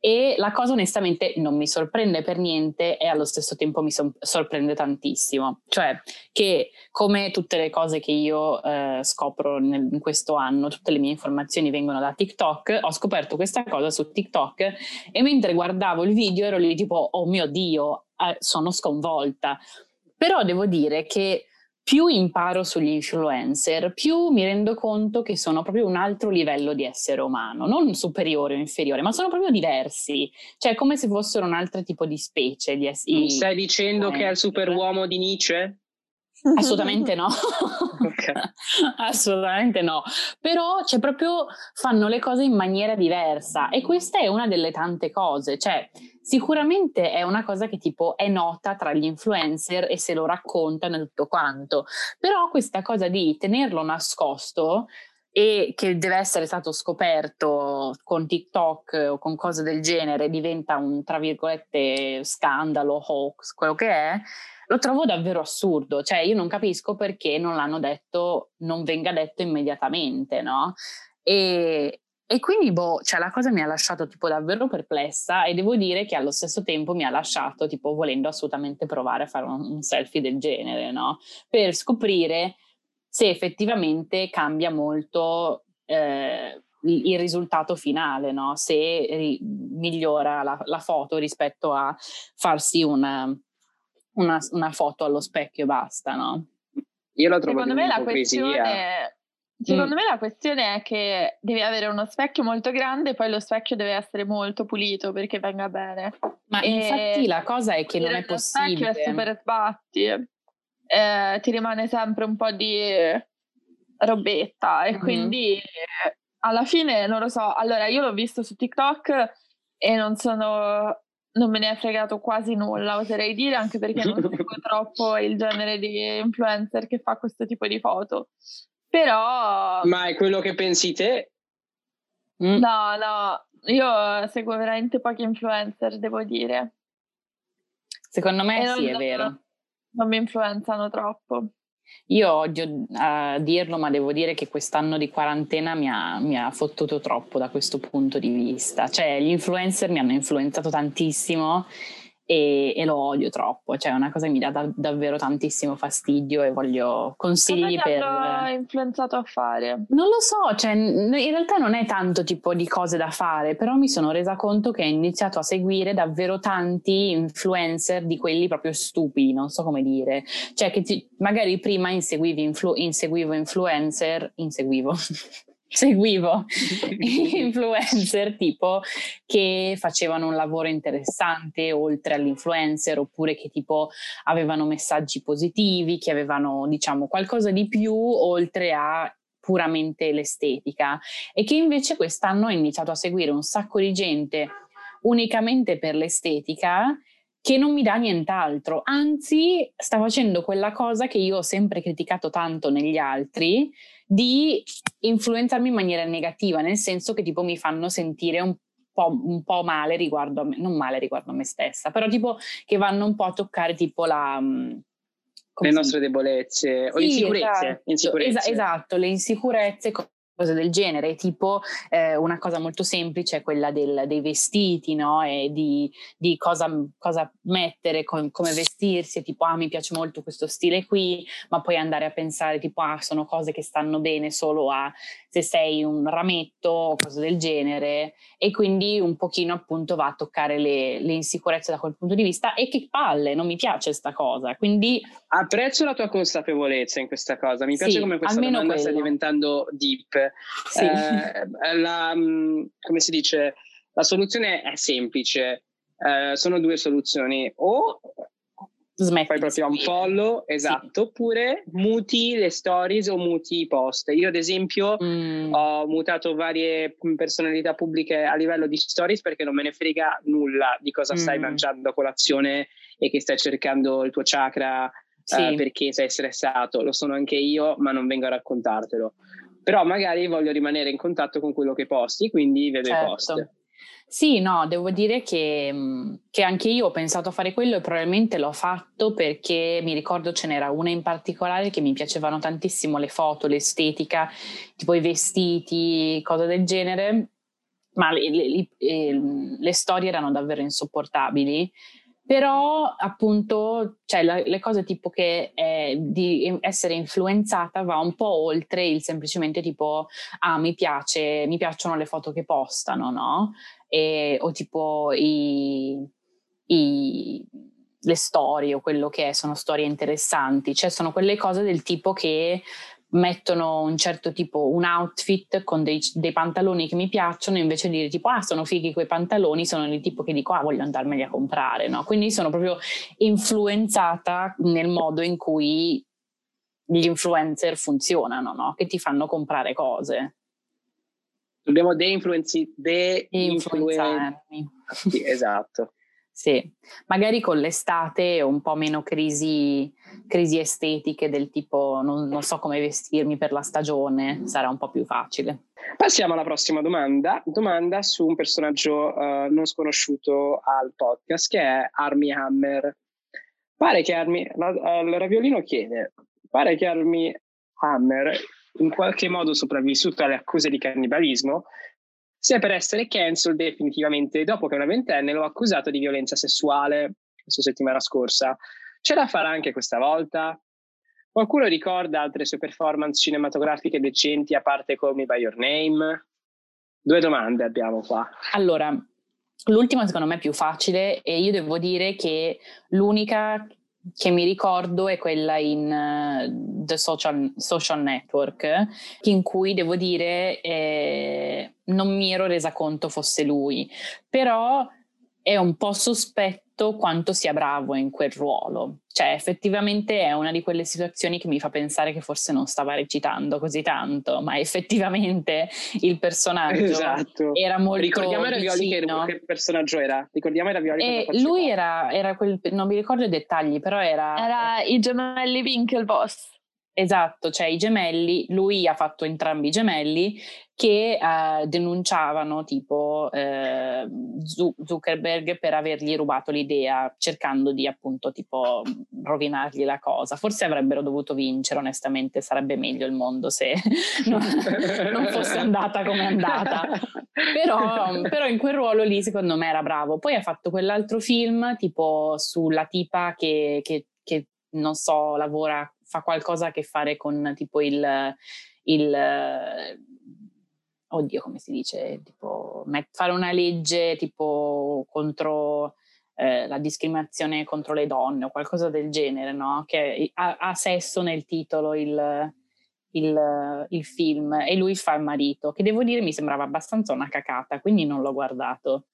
e la cosa onestamente non mi sorprende per niente e allo stesso tempo mi so- sorprende tantissimo. Cioè che come tutte le cose che io eh, scopro nel, in questo anno, tutte le mie informazioni vengono da TikTok, ho scoperto questa cosa su TikTok e mentre guardavo il video ero lì tipo, oh mio Dio, eh, sono sconvolta. Però devo dire che più imparo sugli influencer, più mi rendo conto che sono proprio un altro livello di essere umano, non superiore o inferiore, ma sono proprio diversi, cioè come se fossero un altro tipo di specie. Di es- mi stai dicendo che è il superuomo di Nietzsche? Assolutamente no, okay. assolutamente no, però cioè, proprio fanno le cose in maniera diversa e questa è una delle tante cose, cioè sicuramente è una cosa che tipo è nota tra gli influencer e se lo raccontano tutto quanto, però questa cosa di tenerlo nascosto e che deve essere stato scoperto con TikTok o con cose del genere diventa un tra virgolette scandalo, hoax, quello che è lo trovo davvero assurdo, cioè io non capisco perché non l'hanno detto, non venga detto immediatamente, no? E, e quindi, boh, cioè la cosa mi ha lasciato tipo davvero perplessa e devo dire che allo stesso tempo mi ha lasciato tipo volendo assolutamente provare a fare un, un selfie del genere, no? Per scoprire se effettivamente cambia molto eh, il risultato finale, no? Se ri- migliora la, la, foto rispetto a farsi una, una, una foto allo specchio e basta, no? Io la trovo Secondo me la questione Secondo mm. me la questione è che devi avere uno specchio molto grande e poi lo specchio deve essere molto pulito perché venga bene. Ma e infatti la cosa è che non è possibile. Lo specchio è super sbatti, eh, ti rimane sempre un po' di robetta e mm. quindi eh, alla fine non lo so. Allora io l'ho visto su TikTok e non sono non me ne è fregato quasi nulla, oserei dire, anche perché non seguo troppo il genere di influencer che fa questo tipo di foto. Però... Ma è quello che pensi te? Mm. No, no, io seguo veramente pochi influencer, devo dire. Secondo me e sì, non, è vero. Non mi influenzano troppo. Io odio a dirlo, ma devo dire che quest'anno di quarantena mi ha, mi ha, fottuto troppo da questo punto di vista. Cioè, gli influencer mi hanno influenzato tantissimo e, e, lo odio troppo, cioè è una cosa che mi dà da, davvero tantissimo fastidio e voglio consigli Cosa per... Cosa influenzato a fare? Non lo so, cioè in realtà non è tanto tipo di cose da fare, però mi sono resa conto che ho iniziato a seguire davvero tanti influencer di quelli proprio stupidi, non so come dire, cioè che ti, magari prima inseguivi influ, inseguivo influencer, inseguivo, seguivo influencer tipo che facevano un lavoro interessante oltre all'influencer oppure che tipo avevano messaggi positivi, che avevano diciamo qualcosa di più oltre a puramente l'estetica. E che invece quest'anno ho iniziato a seguire un sacco di gente unicamente per l'estetica che non mi dà nient'altro, anzi sta facendo quella cosa che io ho sempre criticato tanto negli altri, di influenzarmi in maniera negativa, nel senso che tipo mi fanno sentire un po', un po', male riguardo a me, non male riguardo a me stessa, però tipo che vanno un po' a toccare tipo la... Mm, le nostre debolezze o sì, insicurezze. Esatto, insicurezze. Es- esatto, le insicurezze cose del genere, tipo eh, una cosa molto semplice è quella del, dei vestiti, no? E di, di cosa, cosa, mettere, com, come vestirsi, tipo ah mi piace molto questo stile qui, ma poi andare a pensare tipo ah sono cose che stanno bene solo a se sei un rametto o cose del genere e quindi un pochino appunto va a toccare le, le insicurezze da quel punto di vista e che palle, non mi piace sta cosa, quindi... Apprezzo la tua consapevolezza in questa cosa, mi piace sì, come questa domanda quello. sta diventando deep. Sì. Eh, la, mm, come si dice, la soluzione è semplice, eh, sono due soluzioni, o Smetti fai proprio un follow, esatto, sì. oppure muti le stories o muti i post. Io ad esempio mm. ho mutato varie personalità pubbliche a livello di stories perché non me ne frega nulla di cosa mm. stai mangiando a colazione e che stai cercando il tuo chakra eh, sì. uh, perché sei stressato. Lo sono anche io, ma non vengo a raccontartelo. Però magari voglio rimanere in contatto con quello che posti, quindi vedo certo. i post. Sì, no, devo dire che, mm, che, anche io ho pensato a fare quello e probabilmente l'ho fatto perché mi ricordo ce n'era una in particolare che mi piacevano tantissimo le foto, l'estetica, tipo i vestiti, cose del genere, ma le, le, le, le storie erano davvero insopportabili. Però appunto, cioè, la, le cose tipo che è di essere influenzata va un po' oltre il semplicemente tipo, ah, mi piace, mi piacciono le foto che postano, no? e, o tipo i, i, le storie o quello che è, sono storie interessanti, cioè sono quelle cose del tipo che mettono un certo tipo, un outfit con dei, dei, pantaloni che mi piacciono invece di dire tipo ah sono fighi quei pantaloni, sono il tipo che dico ah voglio andarmeli a comprare, no? Quindi sono proprio influenzata nel modo in cui gli influencer funzionano, no? Che ti fanno comprare cose. Dobbiamo de-influenzi, de-influenzarmi. Sì, esatto. Sì, magari con l'estate un po' meno crisi, crisi estetiche del tipo non, non, so come vestirmi per la stagione, sarà un po' più facile. Passiamo alla prossima domanda, domanda su un personaggio uh, non sconosciuto al podcast che è Army Hammer. Pare che Army, uh, il Raviolino chiede, pare che Army Hammer in qualche modo sopravvissuto alle accuse di cannibalismo, sia per essere cancel definitivamente dopo che una ventenne lo ha accusato di violenza sessuale questa settimana scorsa. Ce la farà anche questa volta? Qualcuno ricorda altre sue performance cinematografiche decenti a parte Call Me By Your Name? Due domande abbiamo qua. Allora, l'ultima secondo me è più facile e io devo dire che l'unica che mi ricordo è quella in uh, The Social, Social, Network, in cui devo dire eh, non mi ero resa conto fosse lui, però è un po' sospetto quanto sia bravo in quel ruolo. Cioè, effettivamente è una di quelle situazioni che mi fa pensare che forse non stava recitando così tanto, ma effettivamente il personaggio esatto. era molto Ricordiamo Ravioli che, che, personaggio era. Ricordiamo Ravioli e Lui era, era, quel, non mi ricordo i dettagli, però era... Era i gemelli Winklevoss. Esatto, cioè i gemelli, lui ha fatto entrambi i gemelli che eh, denunciavano tipo eh, Zuckerberg per avergli rubato l'idea cercando di appunto tipo rovinargli la cosa. Forse avrebbero dovuto vincere, onestamente sarebbe meglio il mondo se non, non fosse andata come è andata. Però, però in quel ruolo lì secondo me era bravo. Poi ha fatto quell'altro film tipo sulla tipa che, che, che non so, lavora fa qualcosa a che fare con tipo il, il oddio come si dice, tipo fare una legge tipo contro eh, la discriminazione contro le donne o qualcosa del genere, no? Che ha, ha sesso nel titolo il, il, il, film e lui fa il marito, che devo dire mi sembrava abbastanza una cacata, quindi non l'ho guardato.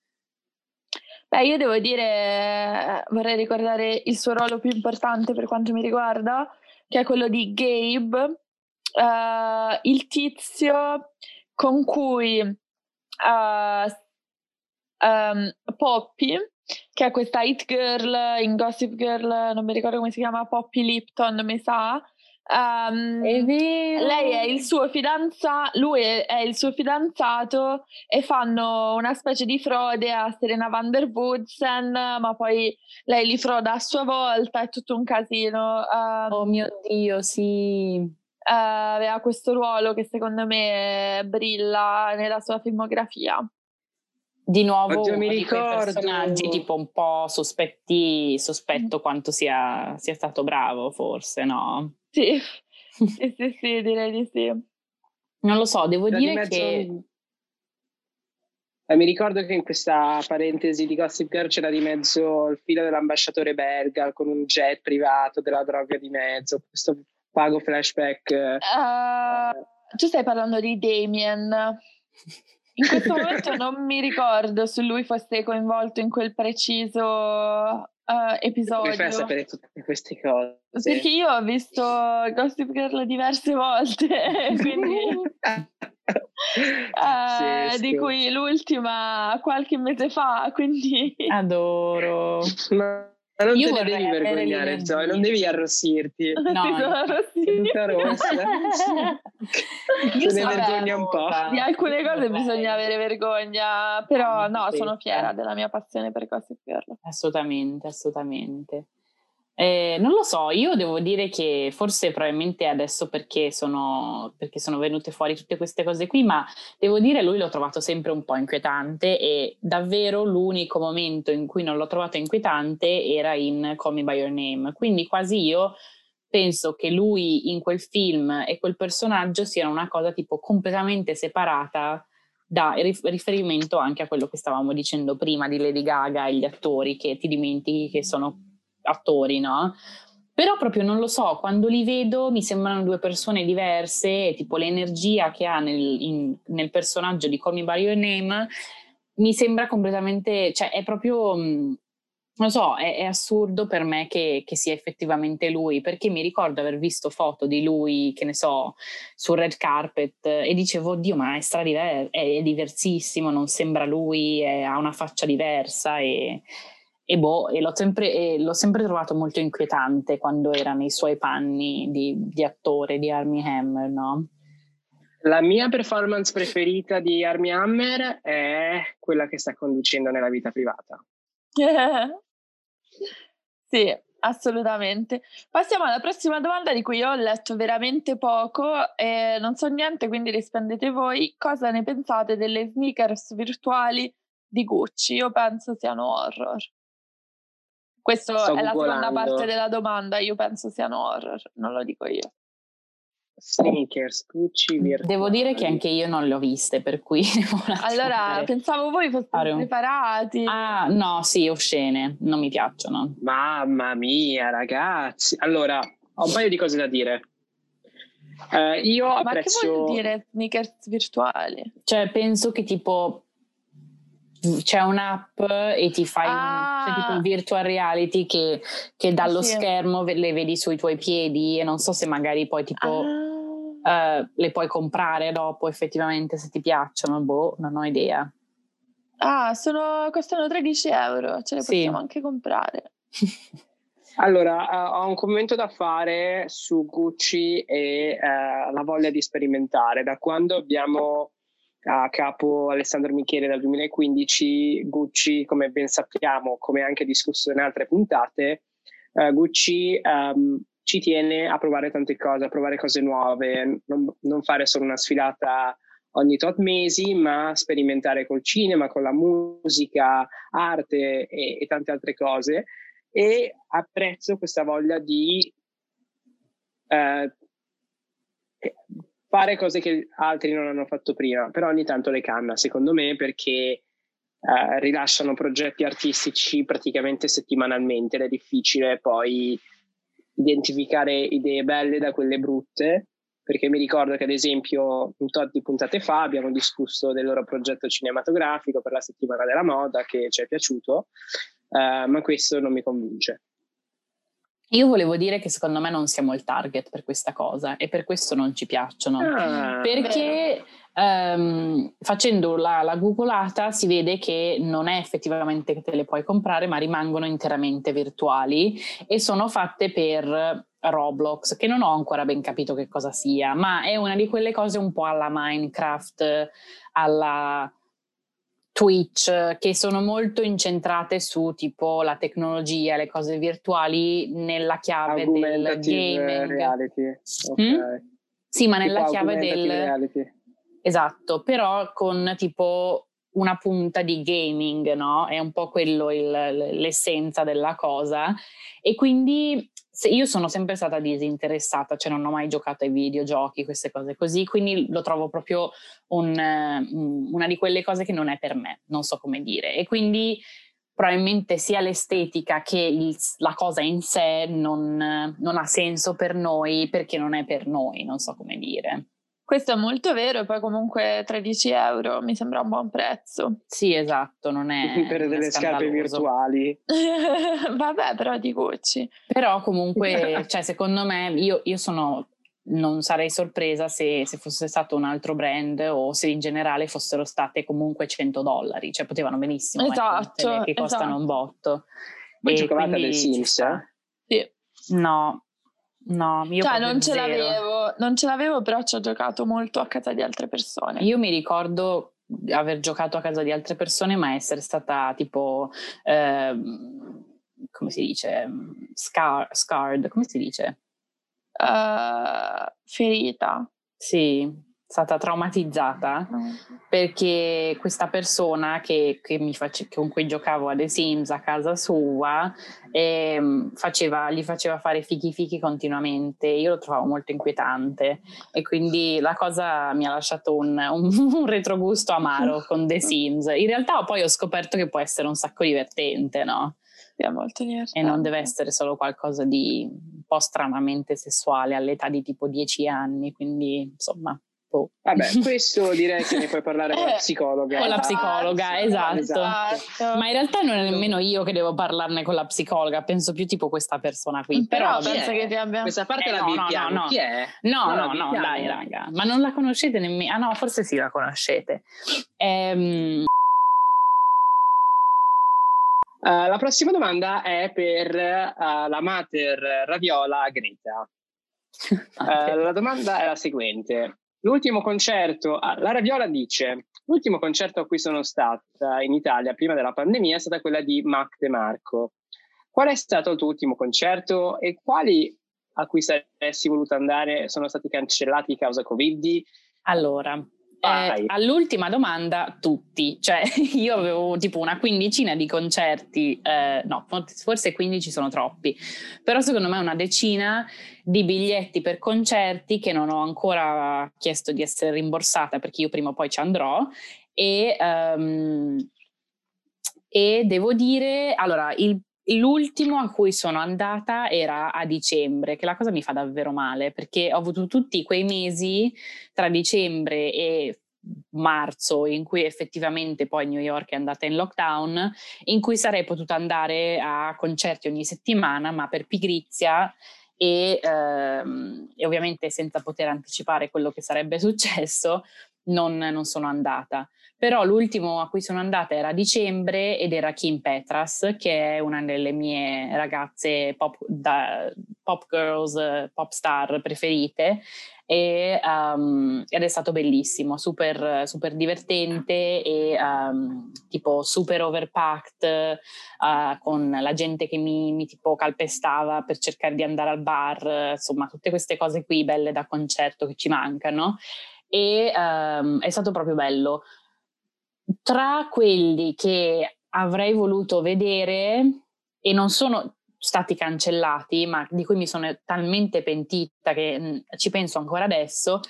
Beh, io devo dire, vorrei ricordare il suo ruolo più importante per quanto mi riguarda, che è quello di Gabe, uh, il tizio con cui uh, um, Poppy, che è questa hit girl in Gossip Girl, non mi ricordo come si chiama, Poppy Lipton, mi sa, Um, lei è il suo fidanzato, lui è, è, il suo fidanzato e fanno una specie di frode a Serena van der Woodsen, ma poi lei li froda a sua volta, è tutto un casino. Um, oh mio Dio, sì. Uh, aveva questo ruolo che secondo me brilla nella sua filmografia. Di nuovo Oddio, mi ricordo. personaggi tipo un po' sospetti, sospetto quanto sia, sia stato bravo forse, no? Sì, sì, sì, sì, direi di sì. Non lo so, devo C'era dire di che... Eh, mi ricordo che in questa parentesi di Gossip Girl c'era di mezzo il filo dell'ambasciatore belga con un jet privato della droga di mezzo, questo pago flashback. Uh, tu stai parlando di Damien. In questo momento non mi ricordo se lui fosse coinvolto in quel preciso uh, episodio. Come fai a sapere tutte queste cose? Perché io ho visto Gossip Girl diverse volte, quindi... uh, di cui l'ultima qualche mese fa, quindi... Adoro. Ma non Io te ne devi vergognare, Zoe, non devi arrossirti. No, ti sono arrossita. rossa. Io se ne vergogna un po'. Di alcune cose bisogna avere vergogna, però no, sono fiera della mia passione per Gossip Girl. Assolutamente, assolutamente. Eh, non lo so, io devo dire che forse probabilmente adesso perché sono, perché sono, venute fuori tutte queste cose qui, ma devo dire lui l'ho trovato sempre un po' inquietante e davvero l'unico momento in cui non l'ho trovato inquietante era in Call Me By Your Name, quindi quasi io penso che lui in quel film e quel personaggio siano una cosa tipo completamente separata da riferimento anche a quello che stavamo dicendo prima di Lady Gaga e gli attori che ti dimentichi che sono attori, no? Però proprio non lo so, quando li vedo mi sembrano due persone diverse, tipo l'energia che ha nel, in, nel personaggio di Call Me By Your Name mi sembra completamente, cioè è proprio, mm, non so, è, è assurdo per me che, che, sia effettivamente lui, perché mi ricordo aver visto foto di lui, che ne so, sul red carpet e dicevo, oddio, ma è, stradiver- è, è diversissimo, non sembra lui, è, ha una faccia diversa e e, boh, e l'ho, sempre, e l'ho sempre trovato molto inquietante quando era nei suoi panni di, di attore di Army Hammer, no? La mia performance preferita di Army Hammer è quella che sta conducendo nella vita privata. sì, assolutamente. Passiamo alla prossima domanda di cui ho letto veramente poco e non so niente, quindi rispondete voi. Cosa ne pensate delle sneakers virtuali di Gucci? Io penso siano horror. Questa è la seconda parte della domanda, io penso siano horror, non lo dico io. sneakers, Gucci virtuali. Devo dire che anche io non le ho viste, per cui Allora, pensavo voi foste un... preparati. Ah, no, sì, oscene, non mi piacciono. Mamma mia, ragazzi. Allora, ho un paio di cose da dire. Uh, io Ma apprezzo... che vuol dire sneakers virtuali? Cioè, penso che tipo c'è un'app e ti fai ah. un, c'è tipo un virtual reality che, che dallo sì. schermo le vedi sui tuoi piedi e non so se magari poi tipo ah. uh, le puoi comprare dopo effettivamente se ti piacciono, boh, non ho idea. Ah, sono, costano 13 euro, ce le sì. possiamo anche comprare. Allora, uh, ho un commento da fare su Gucci e uh, la voglia di sperimentare. Da quando abbiamo a capo Alessandro Michele dal 2015, Gucci, come ben sappiamo, come anche discusso in altre puntate, uh, Gucci um, ci tiene a provare tante cose, a provare cose nuove, non, non fare solo una sfilata ogni tot mesi, ma sperimentare col cinema, con la musica, arte e, e tante altre cose. E apprezzo questa voglia di eh, fare cose che altri non hanno fatto prima, però ogni tanto le canna, secondo me, perché eh, rilasciano progetti artistici praticamente settimanalmente ed è difficile poi identificare idee belle da quelle brutte, perché mi ricordo che ad esempio un tot di puntate fa abbiamo discusso del loro progetto cinematografico per la settimana della moda che ci è piaciuto, eh, ma questo non mi convince. Io volevo dire che secondo me non siamo il target per questa cosa e per questo non ci piacciono. Ah, perché um, facendo la, la googolata si vede che non è effettivamente che te le puoi comprare, ma rimangono interamente virtuali e sono fatte per Roblox, che non ho ancora ben capito che cosa sia, ma è una di quelle cose un po' alla Minecraft, alla Twitch che sono molto incentrate su tipo la tecnologia, le cose virtuali nella chiave del gaming. Reality. Okay. Mm? Sì, ma nella chiave del reality. Esatto, però con tipo una punta di gaming, no? È un po' quello il, l'essenza della cosa e quindi io sono sempre stata disinteressata, cioè non ho mai giocato ai videogiochi, queste cose così, quindi lo trovo proprio un, una di quelle cose che non è per me, non so come dire. E quindi probabilmente sia l'estetica che il, la cosa in sé non, non ha senso per noi perché non è per noi, non so come dire. Questo è molto vero, e poi comunque 13 euro mi sembra un buon prezzo. Sì, esatto, non è. Per delle scarpe virtuali. Vabbè, però di Gucci. Però comunque, cioè, secondo me, io, io sono. Non sarei sorpresa se, se, fosse stato un altro brand o se in generale fossero state comunque 100 dollari, cioè potevano benissimo esatto, che costano esatto. un botto. Voi giocavate del Sims? Eh? Sì. No, No, io cioè, non ce, l'avevo, non ce l'avevo, però ci ho giocato molto a casa di altre persone. Io mi ricordo aver giocato a casa di altre persone, ma essere stata tipo, eh, come si dice, scar- scarred, come si dice? Uh, ferita. Sì, stata traumatizzata perché questa persona che, che face, con cui giocavo a The Sims a casa sua eh, faceva, gli faceva fare fichi fichi continuamente. Io lo trovavo molto inquietante e quindi la cosa mi ha lasciato un, un, un retrogusto amaro con The Sims. In realtà poi ho scoperto che può essere un sacco divertente, no? E non deve essere solo qualcosa di un po' stranamente sessuale all'età di tipo 10 anni, quindi insomma Boh. Vabbè, questo direi che ne puoi parlare con la eh, psicologa. Con la psicologa, esatto. esatto. Ma in realtà non è nemmeno io che devo parlarne con la psicologa, penso più tipo questa persona qui. Però, Però penso che ti abbia... Questa parte eh, la no, bippiamo. No, no, Chi è? No, no, no, no dai raga. Ma non la conoscete nemmeno? Ah no, forse sì la conoscete. Ehm... Uh, la prossima domanda è per uh, la mater Raviola Greta. Uh, la domanda è la seguente. L'ultimo concerto, ah, la Raviola dice, l'ultimo concerto a cui sono stata in Italia prima della pandemia è stata quella di Mac De Marco. Qual è stato il tuo ultimo concerto e quali a cui saresti voluto andare sono stati cancellati causa Covid? Allora, Eh, all'ultima domanda, tutti. Cioè, io avevo tipo una quindicina di concerti, eh, no, forse 15 sono troppi, però secondo me una decina di biglietti per concerti che non ho ancora chiesto di essere rimborsata perché io prima o poi ci andrò. E, um, e devo dire, allora, il L'ultimo a cui sono andata era a dicembre, che la cosa mi fa davvero male perché ho avuto tutti quei mesi tra dicembre e marzo in cui effettivamente poi New York è andata in lockdown, in cui sarei potuta andare a concerti ogni settimana, ma per pigrizia e, ehm, e ovviamente senza poter anticipare quello che sarebbe successo, non, non sono andata. Però l'ultimo a cui sono andata era a dicembre ed era Kim Petras, che è una delle mie ragazze pop, da, pop girls, pop star preferite. E, um, ed è stato bellissimo, super, super divertente e um, tipo super overpacked uh, con la gente che mi, mi, tipo calpestava per cercare di andare al bar, insomma tutte queste cose qui belle da concerto che ci mancano e um, è stato proprio bello. Tra quelli che avrei voluto vedere e non sono stati cancellati, ma di cui mi sono talmente pentita che mh, ci penso ancora adesso,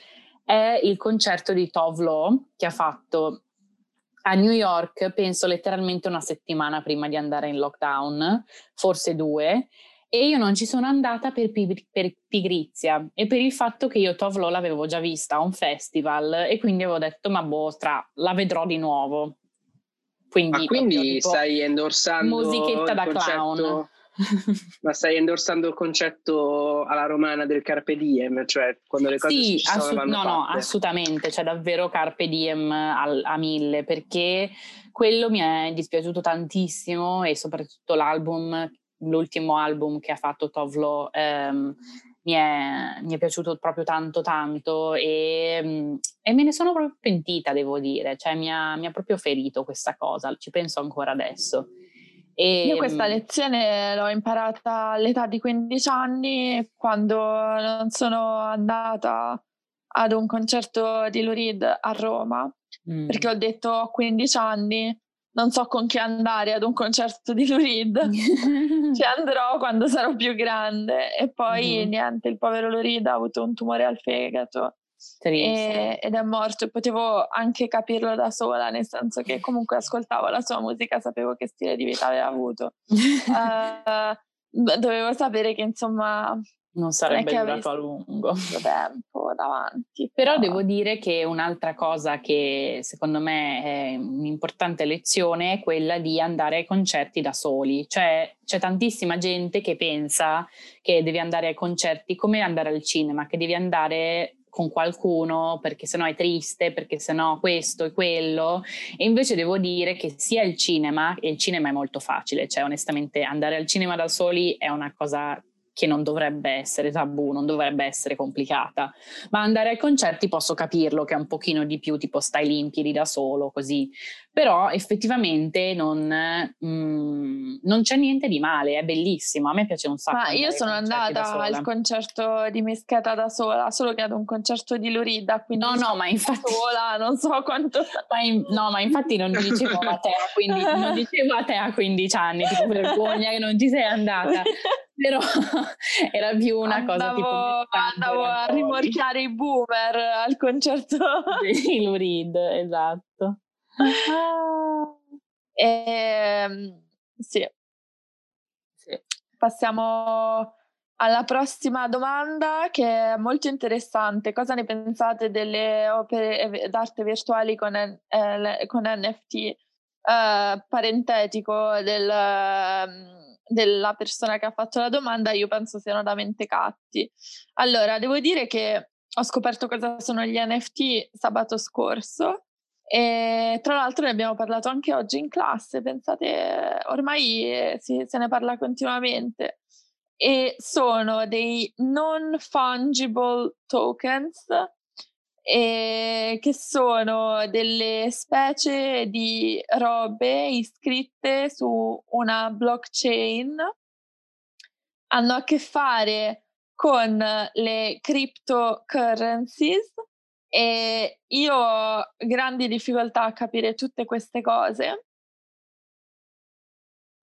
è il concerto di Tovlo che ha fatto a New York, penso letteralmente una settimana prima di andare in lockdown, forse due, e io non ci sono andata per, pig- per, pigrizia e per il fatto che io Tovlo l'avevo già vista a un festival e quindi avevo detto ma boh, tra, la vedrò di nuovo. Quindi, ma quindi stai endorsando musichetta da concetto, clown. ma stai endorsando il concetto alla romana del carpe diem, cioè quando le cose sì, si assu- no, no, assolutamente, cioè davvero carpe diem al, a mille perché quello mi è dispiaciuto tantissimo e soprattutto l'album l'ultimo album che ha fatto Tovlo ehm, mi, è, mi, è, piaciuto proprio tanto tanto e, e, me ne sono proprio pentita devo dire, cioè mi ha, mi ha proprio ferito questa cosa, ci penso ancora adesso. E, Io questa lezione l'ho imparata all'età di 15 anni quando non sono andata ad un concerto di Lurid a Roma mm. perché ho detto a 15 anni non so con chi andare ad un concerto di Lou Reed, ci andrò quando sarò più grande. E poi mm-hmm. niente, il povero Lou Reed ha avuto un tumore al fegato. E, ed è morto. Potevo anche capirlo da sola, nel senso che comunque ascoltavo la sua musica, sapevo che stile di vita aveva avuto. uh, dovevo sapere che insomma non sarebbe durato a lungo. tempo davanti. Però, però devo dire che un'altra cosa che secondo me è un'importante lezione è quella di andare ai concerti da soli. Cioè c'è tantissima gente che pensa che devi andare ai concerti come andare al cinema, che devi andare con qualcuno perché sennò è triste, perché sennò questo e quello. E invece devo dire che sia il cinema, e il cinema è molto facile, cioè onestamente andare al cinema da soli è una cosa che non dovrebbe essere tabù, non dovrebbe essere complicata. Ma andare ai concerti posso capirlo che è un pochino di più tipo stai lì in piedi da solo, così però effettivamente non, mm, non, c'è niente di male, è bellissimo, a me piace un sacco. Ma io sono andata al concerto di Mescheta da sola, solo che ad un concerto di Lurida, quindi no, no, ma infatti sola, non so quanto... Ma in, no, ma infatti non dicevo a te 15, non dicevo a te a 15 anni, tipo vergogna che non ci sei andata. Però era più una andavo, cosa tipo... Andavo a rimorchiare i boomer al concerto di Lurid, esatto. E, ehm, sì. sì. Passiamo alla prossima domanda che è molto interessante. Cosa ne pensate delle opere d'arte virtuali con, eh, con NFT? Eh, parentetico del, ehm, della persona che ha fatto la domanda, io penso siano da mentecatti. Allora, devo dire che ho scoperto cosa sono gli NFT sabato scorso e tra l'altro ne abbiamo parlato anche oggi in classe, pensate, ormai si, se ne parla continuamente. E sono dei non fungible tokens, e che sono delle specie di robe iscritte su una blockchain. Hanno a che fare con le cryptocurrencies E io ho grandi difficoltà a capire tutte queste cose,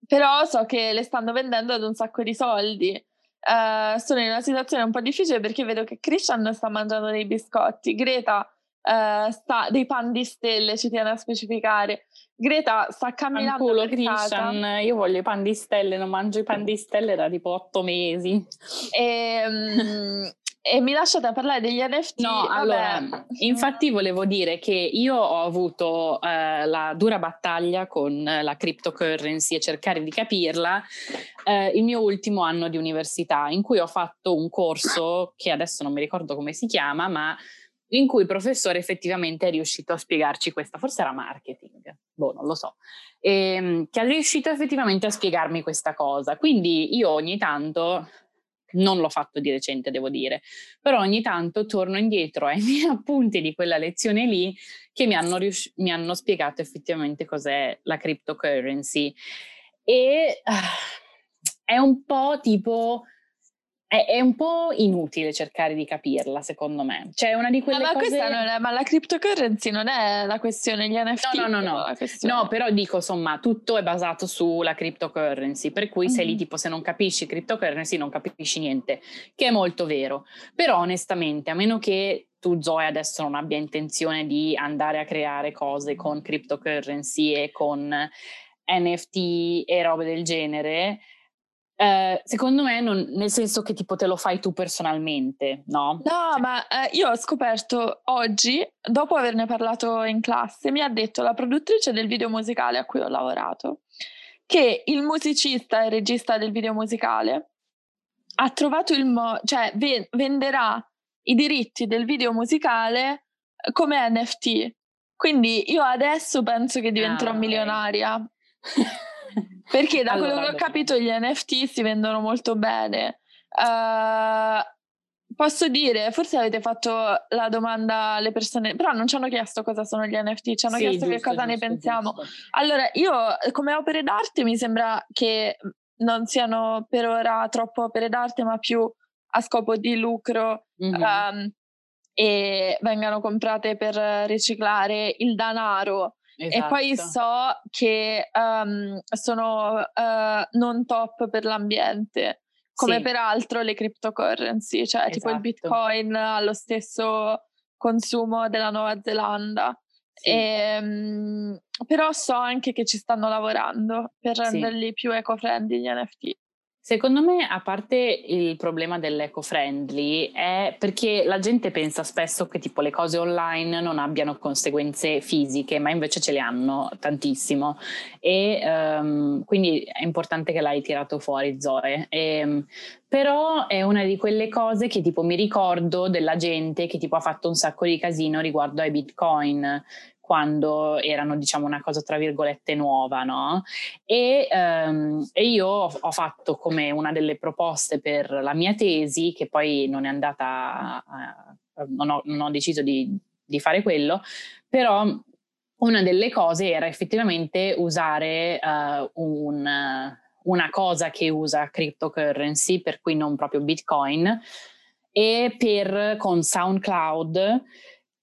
però so che le stanno vendendo ad un sacco di soldi. Uh, sono in una situazione un po' difficile perché vedo che Christian sta mangiando dei biscotti, Greta uh, sta dei pan di stelle, ci tiene a specificare. Greta sta camminando Fanculo, Christian, io voglio i pan di stelle, non mangio i pan di stelle da tipo otto mesi. E, um, e mi lasciate parlare degli NFT? No, Vabbè. allora, infatti volevo dire che io ho avuto eh, la dura battaglia con la cryptocurrency e cercare di capirla eh, il mio ultimo anno di università, in cui ho fatto un corso che adesso non mi ricordo come si chiama, ma in cui il professore effettivamente è riuscito a spiegarci questa, forse era marketing, boh, non lo so, e, ehm, che è riuscito effettivamente a spiegarmi questa cosa. Quindi io ogni tanto non l'ho fatto di recente, devo dire, però ogni tanto torno indietro ai miei appunti di quella lezione lì che mi hanno, rius- mi hanno spiegato effettivamente cos'è la cryptocurrency. E uh, è un po' tipo è, è, un po' inutile cercare di capirla, secondo me. Cioè, una di quelle ma, cose... è, ma la cryptocurrency non è la questione, gli NFT. No, no, no, no. no però dico, insomma, tutto è basato sulla cryptocurrency, per cui mm-hmm. sei lì tipo se non capisci cryptocurrency non capisci niente, che è molto vero. Però onestamente, a meno che tu Zoe adesso non abbia intenzione di andare a creare cose con cryptocurrency e con NFT e robe del genere, eh, secondo me, non, nel senso che tipo te lo fai tu personalmente, no? No, cioè. ma eh, io ho scoperto oggi, dopo averne parlato in classe, mi ha detto la produttrice del video musicale a cui ho lavorato, che il musicista e regista del video musicale ha trovato il modo, cioè ve- venderà i diritti del video musicale come NFT. Quindi io adesso penso che diventerò ah, okay. milionaria. Perché da allora, quello che ho capito gli NFT si vendono molto bene. Uh, posso dire, forse avete fatto la domanda alle persone, però non ci hanno chiesto cosa sono gli NFT, ci hanno sì, chiesto giusto, che cosa giusto, ne pensiamo. Giusto. Allora, io come opere d'arte mi sembra che non siano per ora troppo opere d'arte, ma più a scopo di lucro. Mm-hmm. Um, e vengano comprate per riciclare il denaro Esatto. E poi esatto. so che um, sono uh, non top per l'ambiente, come sì. peraltro le cryptocurrency, cioè esatto. tipo il esatto. bitcoin ha lo stesso consumo della Nuova Zelanda. Sì. E, um, però so anche che ci stanno lavorando per renderli sì. più eco-friendly gli NFT. Secondo me, a parte il problema dell'eco-friendly, è perché la gente pensa spesso che tipo le cose online non abbiano conseguenze fisiche, ma invece ce le hanno tantissimo. E um, quindi è importante che l'hai tirato fuori, Zoe. E, ehm, però è una di quelle cose che tipo mi ricordo della gente che tipo ha fatto un sacco di casino riguardo ai bitcoin quando erano diciamo una cosa tra virgolette nuova, no? E, um, e io ho, fatto come una delle proposte per la mia tesi, che poi non è andata, uh, non, ho, non, ho, deciso di, di fare quello, però una delle cose era effettivamente usare uh, un, una cosa che usa cryptocurrency, per cui non proprio Bitcoin, e per con SoundCloud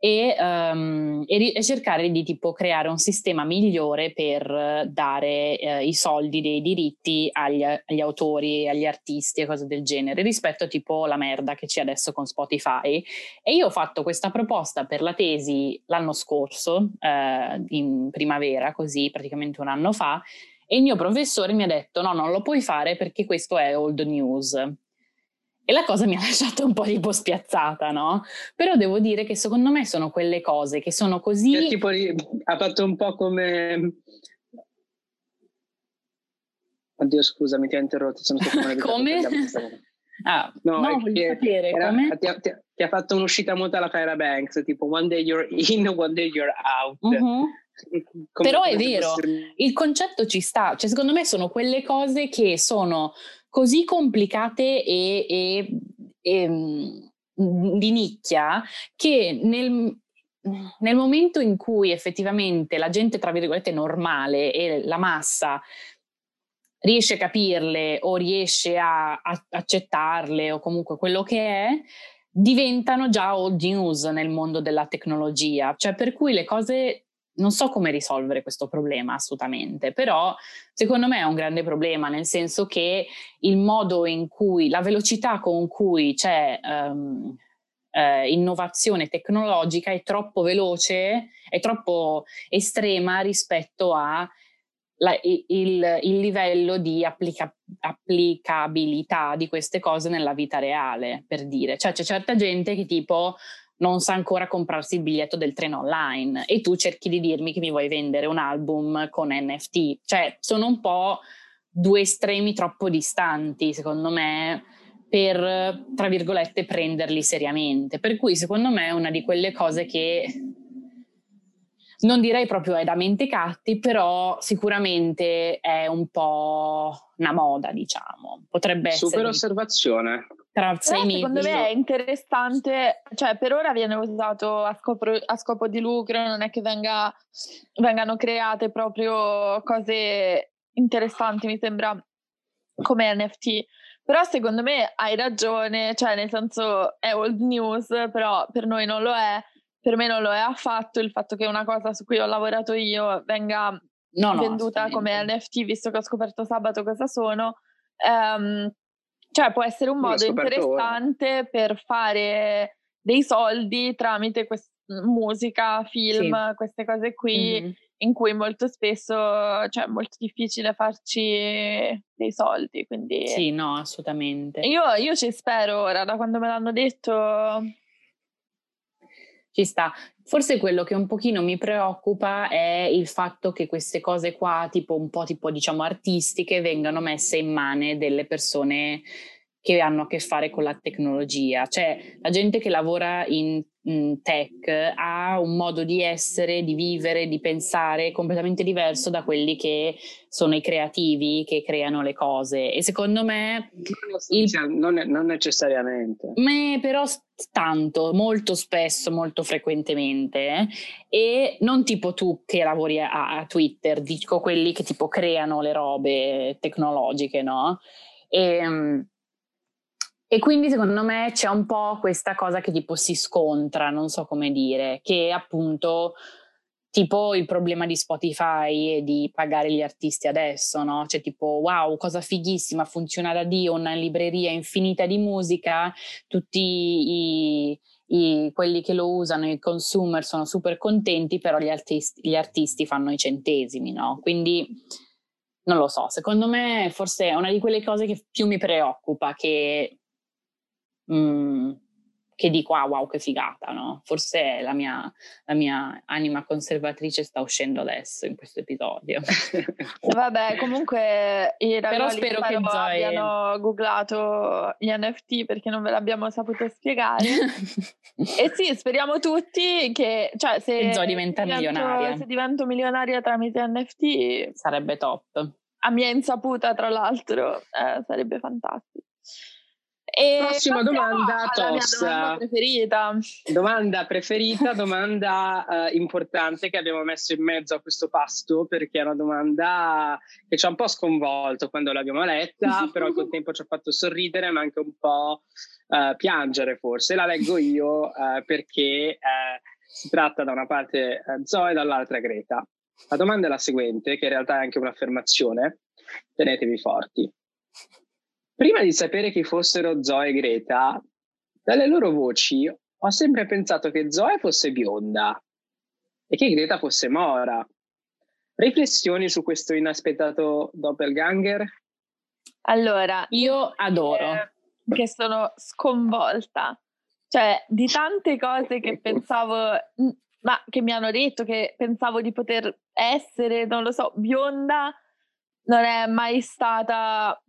e, um, e, e, cercare di tipo creare un sistema migliore per dare eh, i soldi dei diritti agli, agli, autori, agli artisti e cose del genere rispetto tipo la merda che c'è adesso con Spotify. E io ho fatto questa proposta per la tesi l'anno scorso, eh, in primavera, così praticamente un anno fa, e il mio professore mi ha detto no, non lo puoi fare perché questo è old news. E la cosa mi ha lasciato un po' tipo spiazzata, no? Però devo dire che secondo me sono quelle cose che sono così... Che tipo ha fatto un po' come... Oddio, scusami, ti ho interrotto. Sono stato come? Ah, no, no voglio sapere era, come... Ti ha, ti, ti, ha, fatto un'uscita muta alla Kyra Banks, tipo one day you're in, one day you're out. Uh-huh. Però è vero, il concetto ci sta, cioè secondo me sono quelle cose che sono così complicate e, e, e mm, di nicchia che nel, nel momento in cui effettivamente la gente, tra virgolette, normale e la massa riesce a capirle o riesce a, a accettarle o comunque quello che è, diventano già old news nel mondo della tecnologia, cioè per cui le cose non so come risolvere questo problema assolutamente, però secondo me è un grande problema, nel senso che il modo in cui, la velocità con cui c'è um, eh, innovazione tecnologica è troppo veloce, è troppo estrema rispetto a la, il, il, livello di applica, applicabilità di queste cose nella vita reale, per dire. Cioè c'è certa gente che tipo non sa ancora comprarsi il biglietto del treno online e tu cerchi di dirmi che mi vuoi vendere un album con NFT. Cioè sono un po' due estremi troppo distanti, secondo me, per, tra virgolette, prenderli seriamente. Per cui secondo me è una di quelle cose che non direi proprio è da mentecatti, però sicuramente è un po' una moda, diciamo. Potrebbe essere. Super osservazione. Tra sei mesi. Secondo me è interessante, cioè per ora viene usato a scopo, a scopo di lucro, non è che venga, vengano create proprio cose interessanti, mi sembra, come NFT. Però secondo me hai ragione, cioè nel senso è old news, però per noi non lo è per me non lo è affatto il fatto che una cosa su cui ho lavorato io venga no, venduta no, come NFT, visto che ho scoperto sabato cosa sono. Um, cioè può essere un modo interessante ora. per fare dei soldi tramite quest- musica, film, sì. queste cose qui, mm-hmm. in cui molto spesso cioè, è molto difficile farci dei soldi. Quindi sì, no, assolutamente. Io, io ci spero ora, da quando me l'hanno detto ci sta. Forse quello che un pochino mi preoccupa è il fatto che queste cose qua, tipo un po' tipo diciamo artistiche, vengano messe in mano delle persone che hanno a che fare con la tecnologia. Cioè la gente che lavora in, in, tech ha un modo di essere, di vivere, di pensare completamente diverso da quelli che sono i creativi che creano le cose. E secondo me... Il, non, non, necessariamente. Me però tanto, molto spesso, molto frequentemente. Eh? E non tipo tu che lavori a, a Twitter, dico quelli che tipo creano le robe tecnologiche, no? E, ehm, e quindi secondo me c'è un po' questa cosa che tipo si scontra, non so come dire, che appunto tipo il problema di Spotify e di pagare gli artisti adesso, no? Cioè tipo wow, cosa fighissima, funziona da Dio, una libreria infinita di musica, tutti i, i, quelli che lo usano, i consumer sono super contenti, però gli artisti, gli artisti fanno i centesimi, no? Quindi non lo so, secondo me forse è una di quelle cose che più mi preoccupa, che Mm, che dico ah wow che figata, no? Forse la mia, la mia anima conservatrice sta uscendo adesso in questo episodio. Vabbè, comunque i Però spero che Zoe... abbiano googlato gli NFT perché non ve l'abbiamo saputo spiegare. e sì, speriamo tutti che, cioè, se Zoe diventa divento, milionaria. Se divento milionaria tramite NFT sarebbe top. A mia insaputa, tra l'altro, eh, sarebbe fantastico. E Prossima domanda tosta. Domanda preferita. Domanda preferita, domanda uh, importante che abbiamo messo in mezzo a questo pasto perché è una domanda che ci ha un po' sconvolto quando l'abbiamo letta, però al contempo ci ha fatto sorridere ma anche un po' uh, piangere forse. La leggo io uh, perché si tratta da una parte Zoe e dall'altra Greta. La domanda è la seguente, che in realtà è anche un'affermazione. Tenetevi forti. Prima di sapere chi fossero Zoe e Greta, dalle loro voci ho sempre pensato che Zoe fosse bionda e che Greta fosse mora. Riflessioni su questo inaspettato doppelganger? Allora, io adoro. Eh, che sono sconvolta. Cioè, di tante cose che pensavo, ma che mi hanno detto che pensavo di poter essere, non lo so, bionda, non è mai stata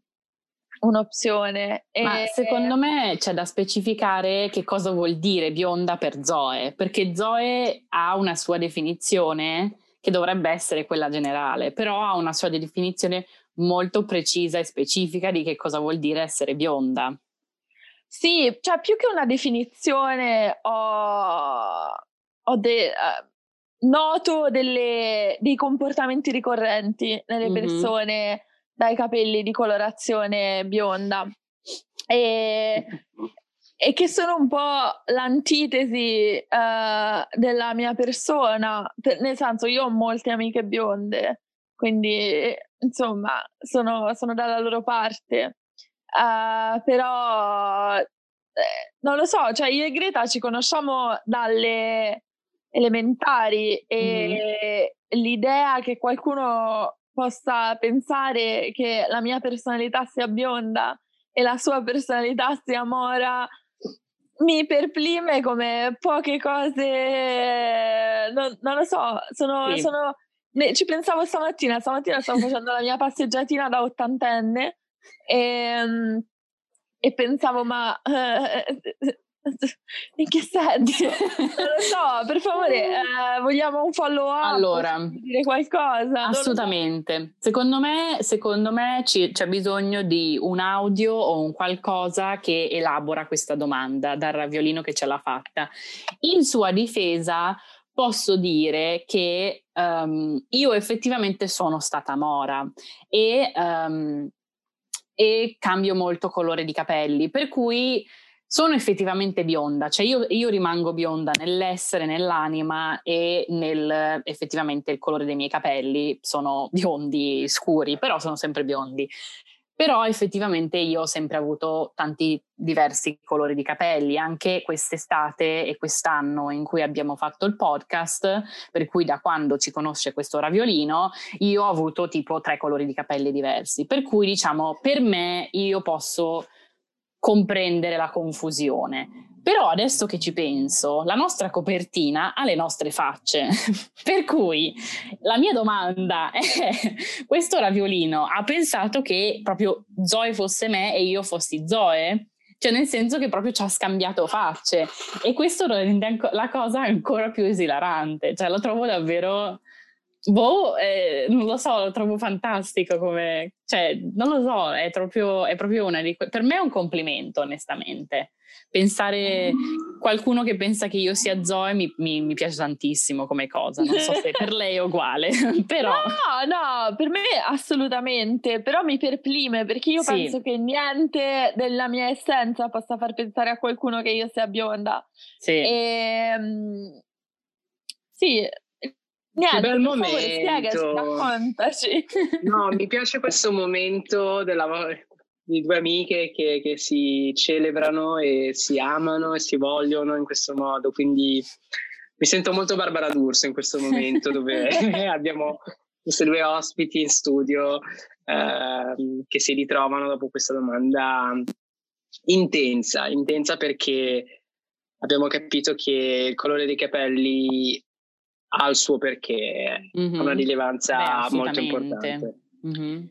un'opzione. Ma secondo me c'è da specificare che cosa vuol dire bionda per Zoe, perché Zoe ha una sua definizione che dovrebbe essere quella generale, però ha una sua definizione molto precisa e specifica di che cosa vuol dire essere bionda. Sì, cioè più che una definizione ho, ho de, uh, noto delle, dei comportamenti ricorrenti nelle mm-hmm. Dai capelli di colorazione bionda. E, e che sono un po' l'antitesi uh, della mia persona, per, nel senso io ho molte amiche bionde, quindi insomma sono, sono dalla loro parte, uh, però eh, non lo so, cioè io e Greta ci conosciamo dalle elementari e mm. l'idea che qualcuno possa pensare che la mia personalità sia bionda e la sua personalità sia mora mi perplime come poche cose, non, non lo so, sono, sì. sono, ci pensavo stamattina, stamattina stavo facendo la mia passeggiatina da ottantenne e, ehm, e pensavo ma uh, in che senso? non lo so, per favore, eh, vogliamo un follow up? Allora, dire qualcosa? Assolutamente. Secondo me, secondo me ci, c'è bisogno di un audio o un qualcosa che elabora questa domanda dal raviolino che ce l'ha fatta. In sua difesa posso dire che um, io effettivamente sono stata mora e, um, e cambio molto colore di capelli, per cui sono effettivamente bionda, cioè io, io, rimango bionda nell'essere, nell'anima e nel effettivamente il colore dei miei capelli sono biondi scuri, però sono sempre biondi. Però effettivamente io ho sempre avuto tanti diversi colori di capelli, anche quest'estate e quest'anno in cui abbiamo fatto il podcast, per cui da quando ci conosce questo raviolino, io ho avuto tipo tre colori di capelli diversi. Per cui diciamo, per me io posso comprendere la confusione. Però adesso che ci penso, la nostra copertina ha le nostre facce. per cui la mia domanda è: questo raviolino ha pensato che proprio Zoe fosse me e io fossi Zoe? Cioè, nel senso che proprio ci ha scambiato facce. E questo rende la cosa ancora più esilarante. Cioè, lo trovo davvero Boh, eh, non lo so, lo trovo fantastico come, cioè, non lo so, è proprio, è proprio una di que- per me è un complimento, onestamente. Pensare qualcuno che pensa che io sia Zoe mi, mi, mi piace tantissimo come cosa, non so se per lei è uguale, però... No, no, per me assolutamente, però mi perplime perché io sì. penso che niente della mia essenza possa far pensare a qualcuno che io sia bionda. Sì. E, ehm, sì, Niente, che bel momento. Spiegaci, raccontaci. No, mi piace questo momento della, di due amiche che, che, si celebrano e si amano e si vogliono in questo modo. Quindi mi sento molto Barbara D'Urso in questo momento dove abbiamo queste due ospiti in studio eh, che si ritrovano dopo questa domanda intensa, intensa perché abbiamo capito che il colore dei capelli ha il suo perché, mm-hmm. ha una rilevanza Beh, molto importante. Mm-hmm.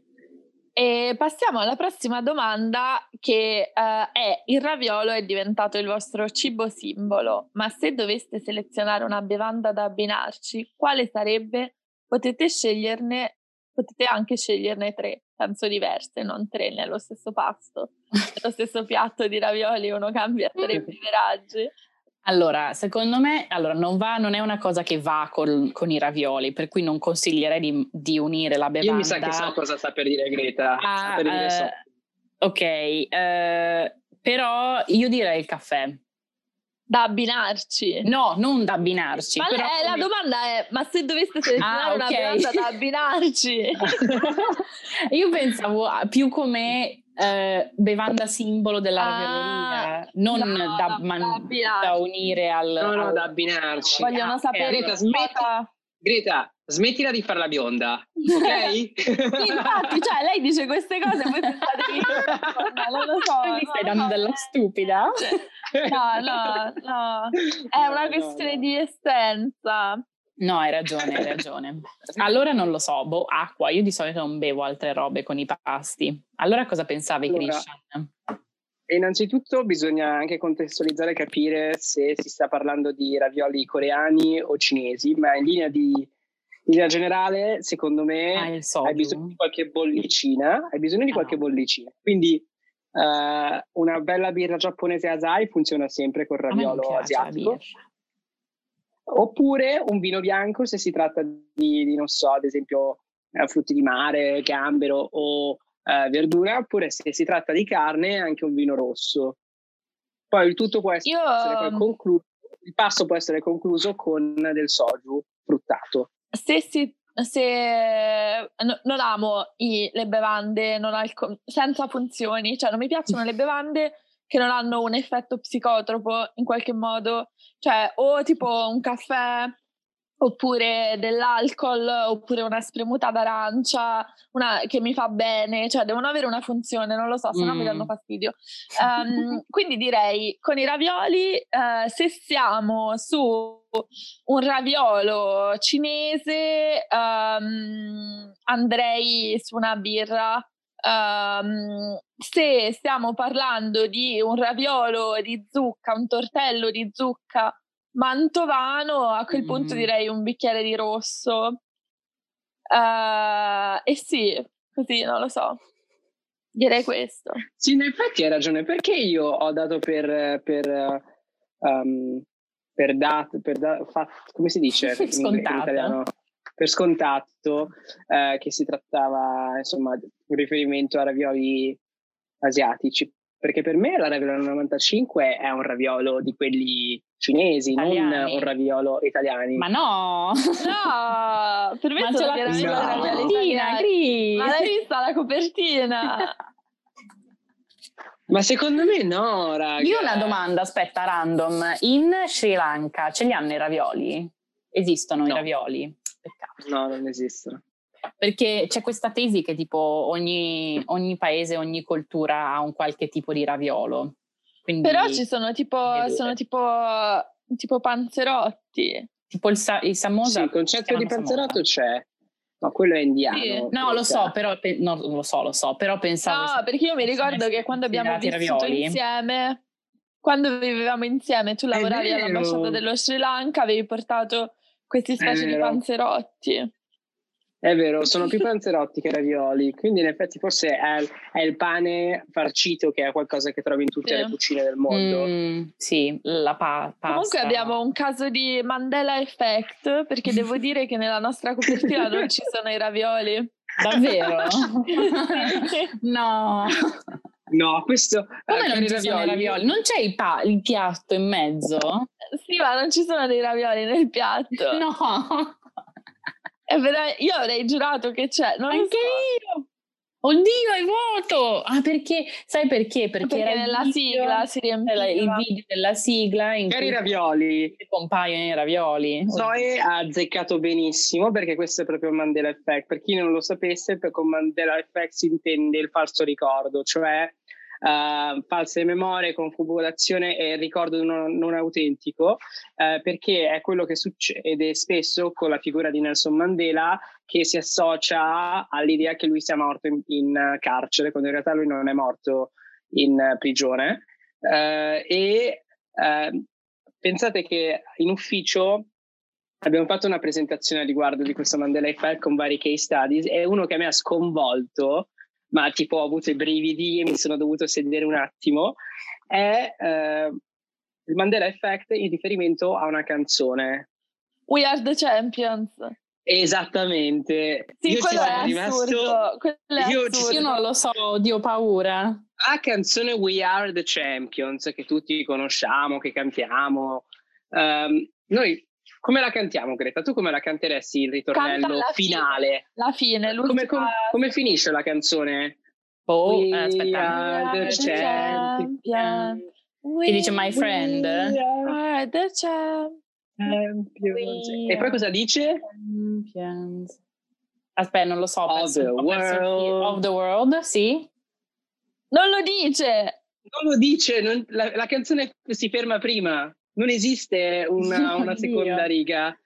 E passiamo alla prossima domanda che uh, è il raviolo è diventato il vostro cibo simbolo, ma se doveste selezionare una bevanda da abbinarci, quale sarebbe? Potete sceglierne, potete anche sceglierne tre, penso diverse, non tre nello stesso pasto, nello stesso piatto di ravioli uno cambia tre beveraggi. Allora, secondo me allora, non, va, non, è una cosa che va col, con i ravioli, per cui non consiglierei di, di, unire la bevanda. Io mi sa che so cosa sta per dire Greta. Ah, per dire uh, so. Ok, uh, però io direi il caffè. Da abbinarci? No, non da abbinarci. Ma però... è, la domanda è: ma se doveste selezionare ah, okay. una bevanda da abbinarci? io pensavo più come eh, bevanda simbolo della ah, non no, da, man, da, unire al... No, no, al... da abbinarci. Vogliono ah, sapere... Greta, smetti, Greta, smettila di fare la bionda, ok? sì, infatti, cioè lei dice queste cose e pensate che non lo so. Mi stai dando della stupida? No, no, no. È una questione di essenza. No, hai ragione, hai ragione. Allora non lo so, boh, acqua. Io di solito non bevo altre robe con i pasti. Allora cosa pensavi, allora, Christian? Innanzitutto bisogna anche contestualizzare e capire se si sta parlando di ravioli coreani o cinesi, ma in linea, di, in linea generale, secondo me, ah, hai bisogno di qualche bollicina. Hai bisogno di ah. qualche bollicina. Quindi uh, una bella birra giapponese Asai funziona sempre col raviolo asiatico. Oppure un vino bianco se si tratta di, di non so, ad esempio eh, frutti di mare, gambero o eh, verdura, oppure se si tratta di carne anche un vino rosso. Poi il tutto può essere, Io- poi concluso, il pasto può essere concluso con del soju fruttato. se si se no- non amo i- le bevande non alco- senza funzioni, cioè non mi piacciono le bevande che non hanno un effetto psicotropo in qualche modo, cioè o tipo un caffè oppure dell'alcol oppure una spremuta d'arancia una, che mi fa bene, cioè devono avere una funzione, non lo so, se no mi Mm. danno fastidio. Ehm, quindi direi con i ravioli, eh, se siamo su un raviolo cinese, ehm, andrei su una birra. Ehm, se stiamo parlando di un raviolo di zucca, un tortello di zucca mantovano, a quel punto Mm. direi un bicchiere di rosso. Eh, e sì, così non lo so. Direi questo. Sì, in effetti hai ragione, perché io ho dato per, per, um, per dato, per da- fa- come si dice in, in italiano? Per scontato eh, che si trattava, insomma, un riferimento a ravioli asiatici. Perché per me la raviolo 95 è un raviolo di quelli cinesi, non Italiani. un raviolo italiani. Ma no! No, per me Ma sono c'è la, veramente No. la ravioli copertina. Cris! Ma l'hai vista la copertina? Ma secondo me no, raga. Io ho una domanda, aspetta, random. In Sri Lanka ce li hanno i ravioli? Esistono i No. ravioli? Peccato. No, non esistono. Perché c'è questa tesi che tipo ogni, ogni paese, ogni cultura ha un qualche tipo di raviolo. Quindi, Però ci sono tipo, sono tipo, tipo panzerotti. tipo il, sa- il samosa. Sì, il concetto di panzerotto c'è. No, quello è indiano. Sì. No, lo so, però pe- no, lo so, lo so, però pensavo No, perché io mi ricordo che quando abbiamo vissuto ravioli. insieme, quando vivevamo insieme, tu lavoravi all'ambasciata dello Sri Lanka, avevi portato questi specie di panzerotti. È vero, sono più panzerotti che ravioli, quindi in effetti forse è, è il pane farcito che è qualcosa che trovi in tutte Sì. le cucine del mondo. Mm, sì, la pa- pasta. Comunque abbiamo un caso di Mandela Effect, perché devo dire che nella nostra copertina non ci sono i ravioli. Davvero? no. No, questo Come eh, non ci sono i ravioli? Non c'è il, pa- il piatto in mezzo? Sì, ma non ci sono dei ravioli nel piatto. No. È vera- io avrei giurato che c'è. Non Anche so. io. Oddio, hai vuoto! Ah, perché? Sai perché? Perché, Perché nella video- sigla si era il riempiva. video della sigla in Per i cui ravioli. compaiono i ravioli. Zoe ha azzeccato benissimo perché questo è proprio il Mandela Effect. Per chi non lo sapesse, per- con Mandela Effect si intende il falso ricordo, cioè eh, false memorie, confabulazione e ricordo non, non autentico, eh, perché è quello che succede spesso con la figura di Nelson Mandela che si associa all'idea che lui sia morto in, in, carcere, quando in realtà lui non è morto in prigione. Eh, e eh, pensate che in ufficio abbiamo fatto una presentazione a riguardo di questo Mandela Effect con vari case studies e uno che me ha sconvolto, ma tipo ho avuto i brividi e mi sono dovuto sedere un attimo, è eh, il Mandela Effect in riferimento a una canzone. We are the champions. Esattamente. Sì, Io ci quello è sono rimasto- assurdo. Quello è io ci assurdo. Io non lo so, Dio paura. La canzone We Are the Champions che tutti conosciamo, che cantiamo. ehm, noi come la cantiamo, Greta? Tu come la canteresti il ritornello alla finale? La fine, Come, l'ultima... come- come finisce la canzone? Oh, We aspetta. are the champion. Che dice my friend? We are the champions. champions. We E poi cosa dice? Champions. Aspetta, non lo so. Of the world. Of the world, sì. Non lo dice! Non lo dice, non- la, la canzone si ferma prima. Non esiste una, una seconda riga.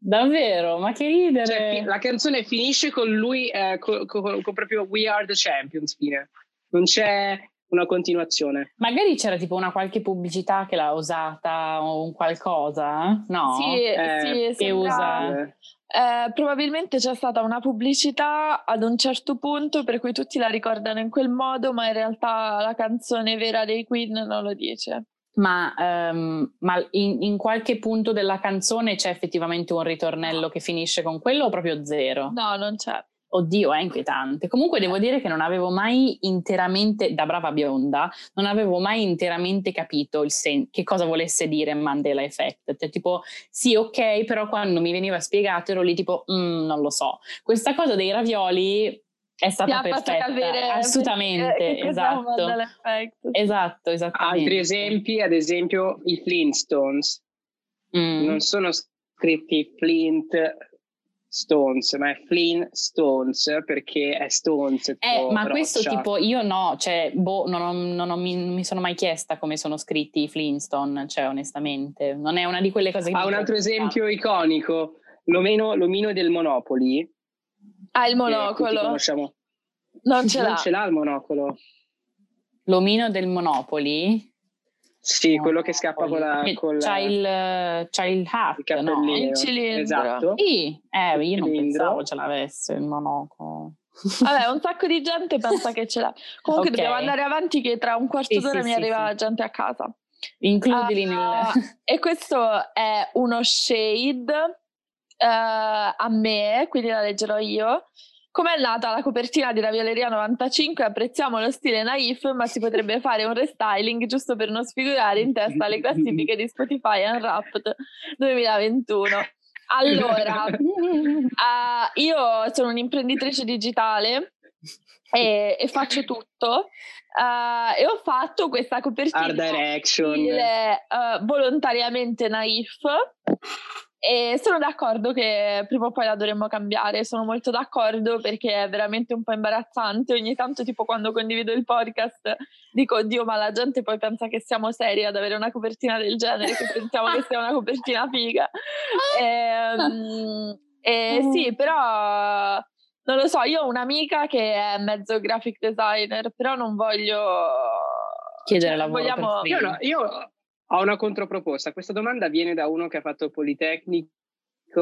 Davvero, ma che ridere. Cioè, la canzone finisce con lui, eh, co- co- con proprio We Are the Champions, fine. Non c'è una continuazione. Magari c'era tipo una qualche pubblicità che l'ha usata o un qualcosa, no? Sì, Eh, sì, che usa- Eh, Eh, probabilmente c'è stata una pubblicità ad un certo punto per cui tutti la ricordano in quel modo, ma in realtà la canzone vera dei Queen non lo dice. Ma, ehm, ma in, in qualche punto della canzone c'è effettivamente un ritornello che finisce con quello o proprio zero? No, non c'è. Oddio, è inquietante. Comunque devo dire che non avevo mai interamente, da brava bionda, non avevo mai interamente capito sen- che cosa volesse dire Mandela Effect. Cioè, tipo, sì, ok, però quando mi veniva spiegato ero lì tipo, mm, non lo so. Questa cosa dei ravioli è stata perfetta, capire, assolutamente, esatto. esatto, esattamente. Altri esempi, ad esempio i Flintstones. Mm. Non sono scritti Flint Stones, ma è Flynn Stones perché è Stones. Eh, ma roccia. questo tipo io no, cioè, boh, non, ho, non ho, mi, mi, sono mai chiesta come sono scritti i Flintstone, cioè onestamente, non è una di quelle cose che... Ah, un altro esempio iconico, l'omino, l'omino del Monopoli. Ah, il monocolo. Non ce l'ha. Non ce l'ha il monocolo. L'omino del Monopoli? Sì, no, quello che scappa con la... Con c'ha, il, c'ha il hat, il no? Il cilindro. Esatto. Sì, eh, io non pensavo ce l'avesse il monocolo. Vabbè, un sacco di gente pensa che ce l'ha. Comunque okay. dobbiamo andare avanti che tra un quarto sì, d'ora sì, mi sì, arriva gente a casa. Includili uh, nel... E questo è uno shade uh, a me, quindi la leggerò io. Come è nata la copertina di Ravioleria 95? Apprezziamo lo stile naif, ma si potrebbe fare un restyling giusto per non sfigurare in testa le classifiche di Spotify Unwrapped 2021. Allora, uh, io sono un'imprenditrice digitale e, e faccio tutto. Uh, e ho fatto questa copertina Art Direction. Stile, uh, volontariamente naif e sono d'accordo che prima o poi la dovremmo cambiare, sono molto d'accordo perché è veramente un po' imbarazzante. Ogni tanto, tipo quando condivido il podcast, dico oddio, ma la gente poi pensa che siamo seri ad avere una copertina del genere, che pensiamo che sia una copertina figa. E, ehm, e sì, però non lo so, io ho un'amica che è mezzo graphic designer, però non voglio chiedere cioè, lavoro. Vogliamo... Io, no, io ho una controproposta. Questa domanda viene da uno che ha fatto Politecnico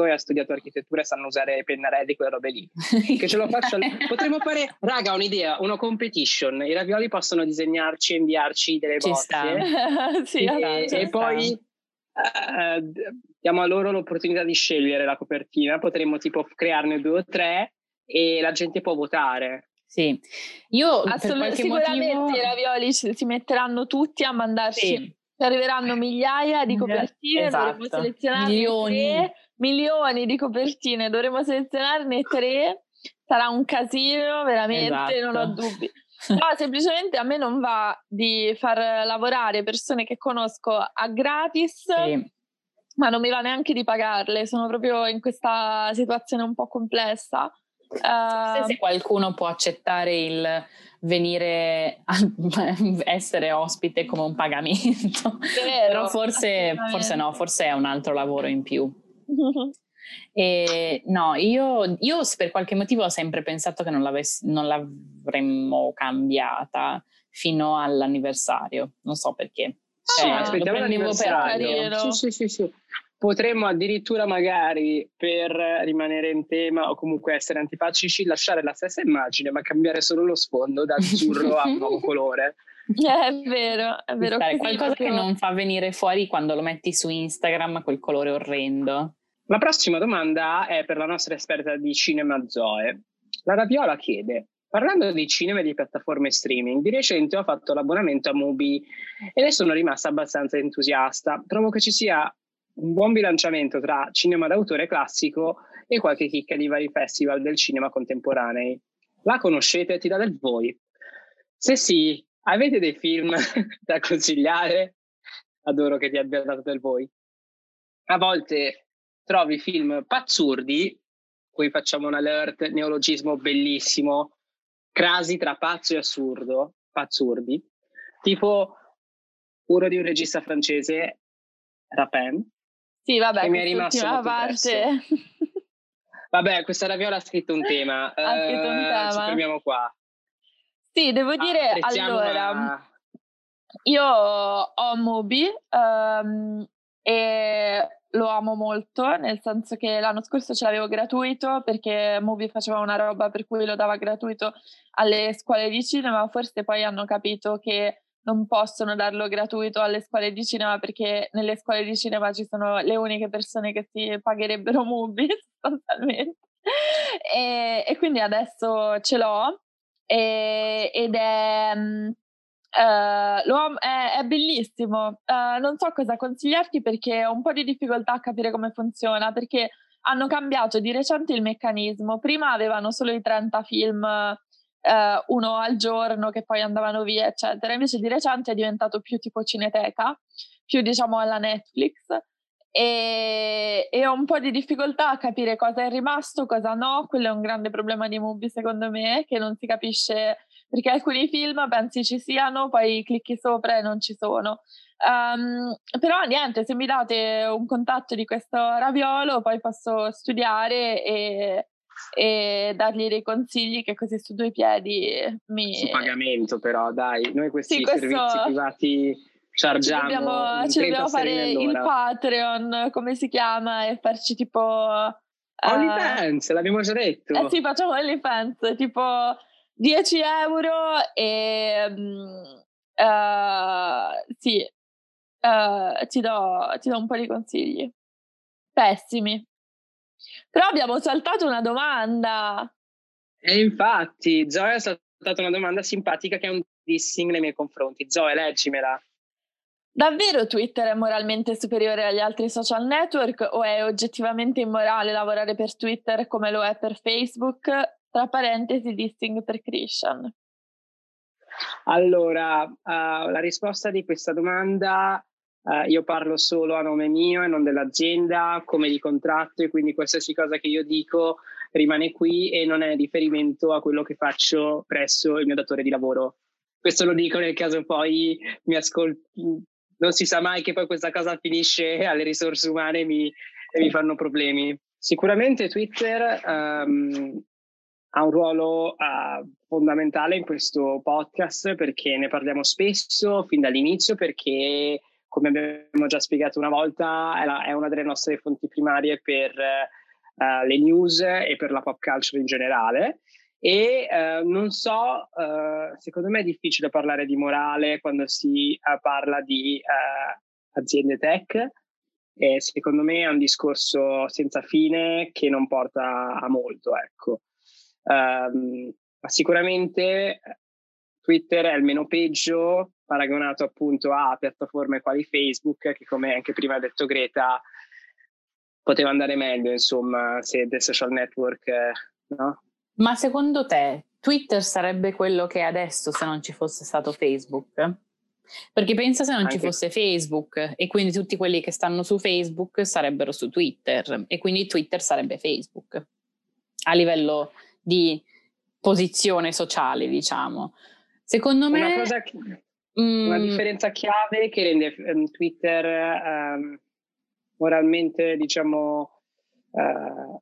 e ha studiato architettura e sanno usare pennarelli, quelle robe lì. Che ce lo faccio. Potremmo fare, raga, un'idea, una competition. I ravioli possono disegnarci e inviarci delle Ci bozze. sì, e, e, e poi uh, diamo a loro l'opportunità di scegliere la copertina. Potremmo tipo crearne due o tre e la gente può votare. Sì, io Assolut- sicuramente motivo... i ravioli si metteranno tutti a mandarci sì arriveranno migliaia di copertine, esatto. dovremo selezionarne milioni. tre, milioni di copertine, dovremo selezionarne tre, sarà un casino, veramente, esatto. non ho esatto. dubbi. No, semplicemente a me non va di far lavorare persone che conosco a gratis, sì. ma non mi va neanche di pagarle, sono proprio in questa situazione un po' complessa. Uh, se qualcuno può accettare il venire a essere ospite come un pagamento, Vero, però forse, forse, no, forse è un altro lavoro in più. E, no, io, io, per qualche motivo ho sempre pensato che non, non l'avremmo cambiata fino all'anniversario, non so perché. Cioè, ah, aspettiamo l'anniversario. Sì, sì, sì, sì potremmo addirittura magari per rimanere in tema o comunque essere antipatici lasciare la stessa immagine ma cambiare solo lo sfondo da azzurro a un nuovo colore. È vero, è vero. È qualcosa proprio... che non fa venire fuori quando lo metti su Instagram quel colore orrendo. La prossima domanda è per la nostra esperta di cinema Zoe. La Raviola chiede, Parlando di cinema e di piattaforme streaming, di recente ho fatto l'abbonamento a Mubi e ne sono rimasta abbastanza entusiasta. Trovo che ci sia un buon bilanciamento tra cinema d'autore classico e qualche chicca di vari festival del cinema contemporanei. La conoscete? Ti dà del voi. Se sì, avete dei film da consigliare? Adoro che ti abbia dato del voi. A volte trovi film pazzurdi, qui facciamo un alert, neologismo bellissimo, crasi tra pazzo e assurdo, pazzurdi, tipo uno di un regista francese, Rapin, sì, vabbè, mi è rimasto parte. Vabbè, questa raviola ha scritto un tema. ha scritto un tema. Ci fermiamo qua. Sì, devo dire, allora, la... io ho Moby um, e lo amo molto, nel senso che l'anno scorso ce l'avevo gratuito perché Moby faceva una roba per cui lo dava gratuito alle scuole di cinema, forse poi hanno capito che non possono darlo gratuito alle scuole di cinema perché nelle scuole di cinema ci sono le uniche persone che si pagherebbero Mubi sostanzialmente. e, e, quindi adesso ce l'ho e, ed è, uh, è, è bellissimo. Uh, non so cosa consigliarti perché ho un po' di difficoltà a capire come funziona perché hanno cambiato di recente il meccanismo. Prima avevano solo i 30 film, eh, uno al giorno che poi andavano via, eccetera. Invece di recente è diventato più tipo cineteca, più diciamo alla Netflix. E, e, ho un po' di difficoltà a capire cosa è rimasto, cosa no. Quello è un grande problema di Mubi, secondo me, che non si capisce perché alcuni film pensi ci siano, poi clicchi sopra e non ci sono. Um, però niente, se mi date un contatto di questo raviolo, poi posso studiare e, e dargli dei consigli che così su due piedi mi... Su pagamento però, dai, noi questi sì, questo... servizi privati chargiamo. Ci dobbiamo, ci dobbiamo fare il Patreon, come si chiama, e farci tipo... Uh... OnlyFans, l'abbiamo già detto. Eh sì, facciamo OnlyFans, tipo 10 euro e... Uh, sì, uh, ti, do, ti do un po' di consigli. Pessimi. Però abbiamo saltato una domanda. E infatti, Zoe ha saltato una domanda simpatica che è un dissing nei miei confronti. Zoe, leggimela. Davvero Twitter è moralmente superiore agli altri social network o è oggettivamente immorale lavorare per Twitter come lo è per Facebook? Tra parentesi, dissing per Christian. Allora, uh, la risposta di questa domanda Uh, io parlo solo a nome mio e non dell'azienda, come di contratto, e quindi qualsiasi cosa che io dico rimane qui e non è riferimento a quello che faccio presso il mio datore di lavoro. Questo lo dico nel caso poi mi ascolti, non si sa mai che poi questa cosa finisce alle risorse umane e mi, e mi fanno problemi. Sicuramente Twitter um, ha un ruolo uh, fondamentale in questo podcast perché ne parliamo spesso fin dall'inizio perché come abbiamo già spiegato una volta, è, la, è una delle nostre fonti primarie per uh, le news e per la pop culture in generale. E uh, non so, uh, secondo me è difficile parlare di morale quando si parla di aziende tech. E secondo me è un discorso senza fine che non porta a molto. Ecco. Um, sicuramente Twitter è il meno peggio paragonato appunto a piattaforme quali Facebook, che come anche prima ha detto Greta, poteva andare meglio, insomma, se dei social network, no? Ma secondo te Twitter sarebbe quello che è adesso se non ci fosse stato Facebook? Perché pensa se non Anche... ci fosse Facebook e quindi tutti quelli che stanno su Facebook sarebbero su Twitter e quindi Twitter sarebbe Facebook a livello di posizione sociale, diciamo. Secondo me... Una cosa Mm. Una differenza chiave che rende um, Twitter um, moralmente, diciamo, uh,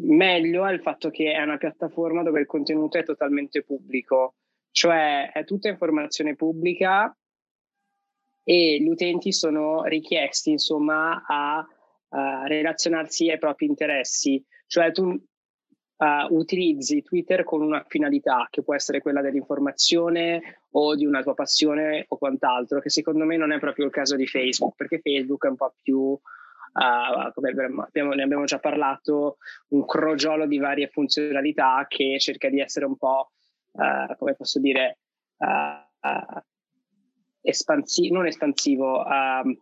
meglio è il fatto che è una piattaforma dove il contenuto è totalmente pubblico, cioè è tutta informazione pubblica e gli utenti sono richiesti, insomma, a, a relazionarsi ai propri interessi. Cioè tu uh, utilizzi Twitter con una finalità che può essere quella dell'informazione o di una tua passione o quant'altro, che secondo me non è proprio il caso di Facebook, perché Facebook è un po' più Uh, come abbiamo, ne abbiamo già parlato, un crogiolo di varie funzionalità che cerca di essere un po', uh, come posso dire, uh, espansivo, non espansivo, ehm,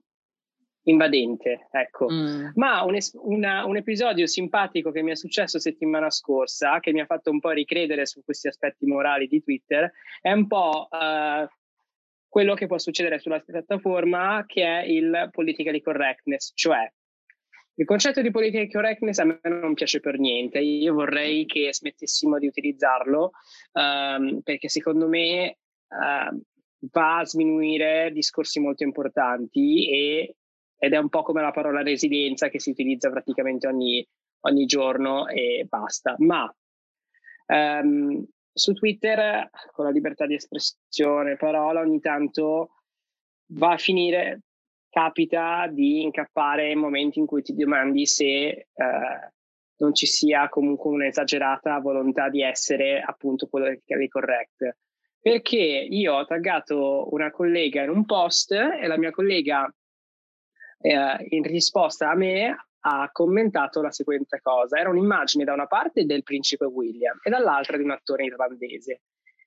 invadente, ecco. Mm. Ma un, es- una, un, episodio simpatico che mi è successo settimana scorsa, che mi ha fatto un po' ricredere su questi aspetti morali di Twitter, è un po' uh, quello che può succedere sulla piattaforma, che è il politically correctness, cioè il concetto di politically correctness a me non piace per niente, io vorrei che smettessimo di utilizzarlo um, perché secondo me uh, va a sminuire discorsi molto importanti e ed è un po' come la parola residenza che si utilizza praticamente ogni, ogni giorno e basta. Ma um, su Twitter, con la libertà di espressione, parola, ogni tanto va a finire, capita di incappare in momenti in cui ti domandi se uh, non ci sia comunque un'esagerata volontà di essere appunto politically correct. Perché io ho taggato una collega in un post e la mia collega eh, in risposta a me ha commentato la seguente cosa. Era un'immagine da una parte del principe William e dall'altra di un attore irlandese,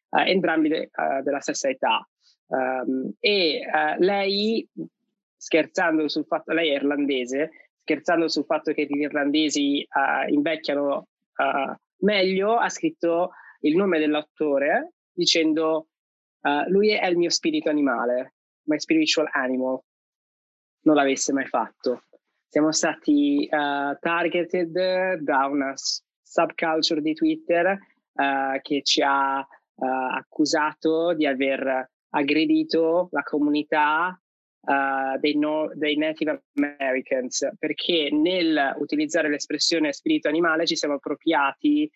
eh, entrambi de, uh, della stessa età. Um, e uh, lei, scherzando sul fatto, lei è irlandese, scherzando sul fatto che gli irlandesi uh, invecchiano meglio, ha scritto il nome dell'attore dicendo lui è il mio spirito animale, my spiritual animal. Non l'avesse mai fatto. Siamo stati uh, targeted da una subculture di Twitter uh, che ci ha uh, accusato di aver aggredito la comunità dei, no, dei, Native Americans perché nel utilizzare l'espressione spirito animale ci siamo appropriati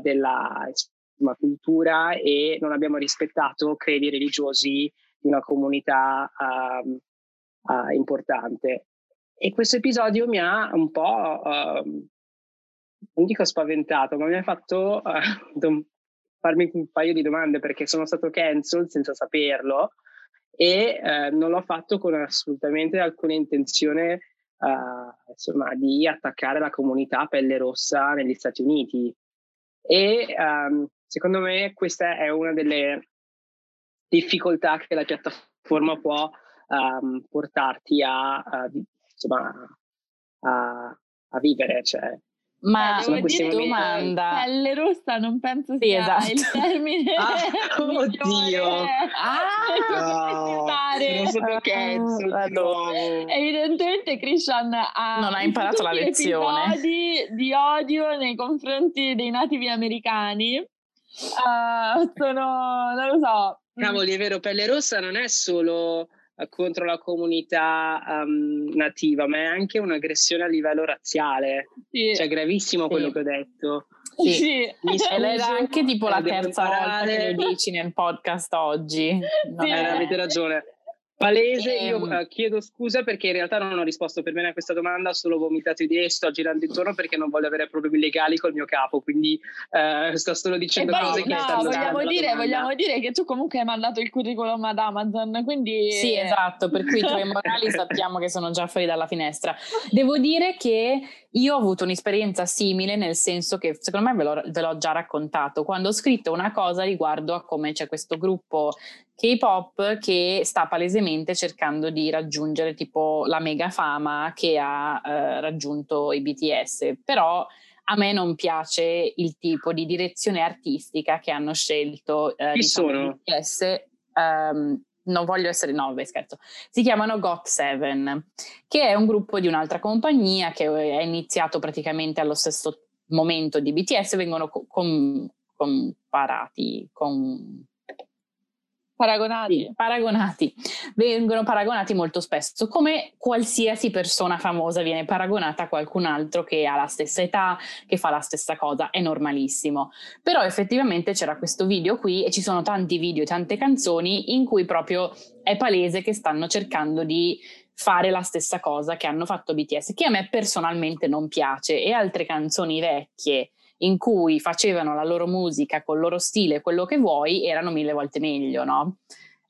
della insomma, cultura e non abbiamo rispettato credi religiosi di una comunità um, importante. E questo episodio mi ha un po', uh, non dico spaventato, ma mi ha fatto uh, dom- farmi un paio di domande perché sono stato cancelled senza saperlo e uh, non l'ho fatto con assolutamente alcuna intenzione insomma, di attaccare la comunità pelle rossa negli Stati Uniti. E um, secondo me questa è una delle difficoltà che la piattaforma può um, portarti a, a insomma, a, a vivere. Cioè, ma eh, devo dire domanda. Pelle rossa non penso sì, sia esatto. il termine. ah, oddio. Ah, no, sono sotto cancel. Evidentemente Christian ha non ha imparato la lezione. Episodi di odio nei confronti dei nativi americani. Uh, sono, non lo so. Cavoli, è vero, pelle rossa non è solo contro la comunità um, nativa, ma è anche un'aggressione a livello razziale. Sì. Cioè, gravissimo quello sì. che ho detto. Sì, sì. ed era anche tipo la terza imparare. volta che lo dici nel podcast oggi. No, sì. eh, avete ragione. Palese, io uh, chiedo scusa perché in realtà non ho risposto per bene a questa domanda, ho solo vomitato idee, sto girando intorno perché non voglio avere problemi legali col mio capo, quindi uh, sto solo dicendo poi, cose no, che stanno vogliamo dire, vogliamo dire che tu comunque hai mandato il curriculum ad Amazon, quindi... Sì, esatto, per cui i tuoi morali sappiamo che sono già fuori dalla finestra. Devo dire che io ho avuto un'esperienza simile nel senso che secondo me ve l'ho, ve l'ho già raccontato, quando ho scritto una cosa riguardo a come c'è questo gruppo K-pop che sta palesemente cercando di raggiungere tipo la mega fama che ha eh, raggiunto i BTS, però a me non piace il tipo di direzione artistica che hanno scelto eh, Chi diciamo, sono? BTS. Um, non voglio essere, no, beh, scherzo, si chiamano GOT7, che è un gruppo di un'altra compagnia che è iniziato praticamente allo stesso momento di BTS, vengono com- comparati con Paragonati. Paragonati. Vengono paragonati molto spesso, come qualsiasi persona famosa viene paragonata a qualcun altro che ha la stessa età, che fa la stessa cosa, è normalissimo. Però effettivamente c'era questo video qui e ci sono tanti video, tante canzoni in cui proprio è palese che stanno cercando di fare la stessa cosa che hanno fatto BTS, che a me personalmente non piace e altre canzoni vecchie in cui facevano la loro musica col loro stile, quello che vuoi, erano mille volte meglio, no?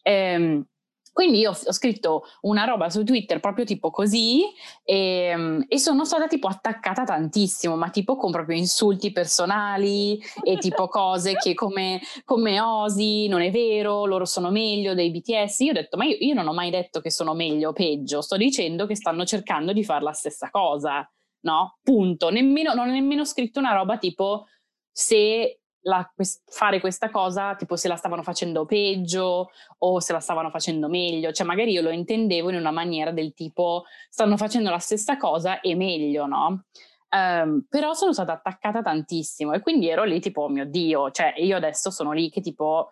Ehm, quindi io ho scritto una roba su Twitter proprio tipo così e, ehm, e, sono stata tipo attaccata tantissimo, ma tipo con proprio insulti personali e tipo cose che come, come Osi non è vero, loro sono meglio dei BTS. Io ho detto, ma io, io non ho mai detto che sono meglio o peggio, sto dicendo che stanno cercando di fare la stessa cosa no? Punto. Nemmeno, non ho nemmeno scritto una roba tipo se la, quest, fare questa cosa, tipo se la stavano facendo peggio o se la stavano facendo meglio. Cioè, magari io lo intendevo in una maniera del tipo stanno facendo la stessa cosa e meglio, no? Um, però sono stata attaccata tantissimo e quindi ero lì tipo, oh mio Dio, cioè io adesso sono lì che tipo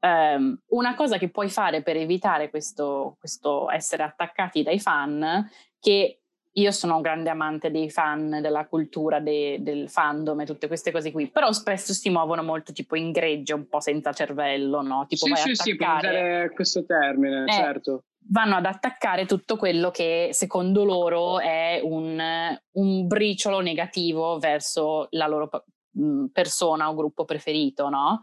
um, una cosa che puoi fare per evitare questo, questo essere attaccati dai fan, che io sono un grande amante dei fan, della cultura, de, del fandom e tutte queste cose qui, però spesso si muovono molto tipo in gregge, un po' senza cervello, no? Tipo sì, sì, sì, puoi usare questo termine, eh, certo. Vanno ad attaccare tutto quello che secondo loro è un, un briciolo negativo verso la loro persona o gruppo preferito, no?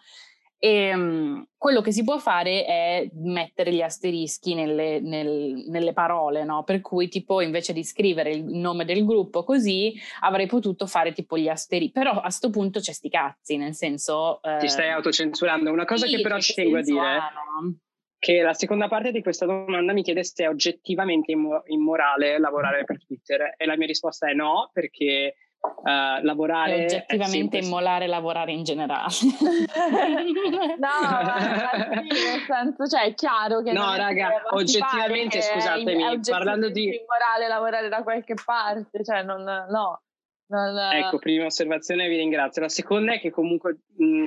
E um, quello che si può fare è mettere gli asterischi nelle, nel, nelle parole, no? Per cui, tipo, invece di scrivere il nome del gruppo così, avrei potuto fare tipo gli asterischi. Però a questo punto c'è sti cazzi, nel senso. Eh... Ti stai autocensurando. Una cosa sì, che però ci tengo a dire. Che la seconda parte di questa domanda mi chiede se è oggettivamente immorale lavorare per Twitter e la mia risposta è no, perché Uh, lavorare è oggettivamente immolare lavorare in generale. No nel senso cioè è chiaro che no raga oggettivamente scusatemi è, è parlando di immorale lavorare da qualche parte cioè non no non... ecco prima osservazione vi ringrazio. La seconda è che comunque mh,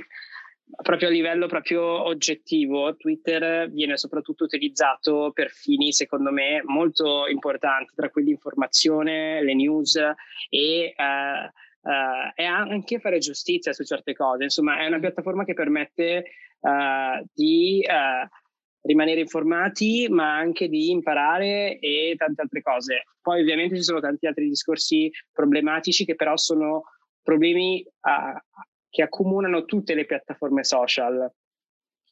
proprio a livello proprio oggettivo, Twitter viene soprattutto utilizzato per fini, secondo me, molto importanti, tra cui l'informazione, le news e, uh, uh, e anche fare giustizia su certe cose. Insomma, è una mm. piattaforma che permette uh, di rimanere informati, ma anche di imparare e tante altre cose. Poi ovviamente ci sono tanti altri discorsi problematici che però sono problemi che accomunano tutte le piattaforme social.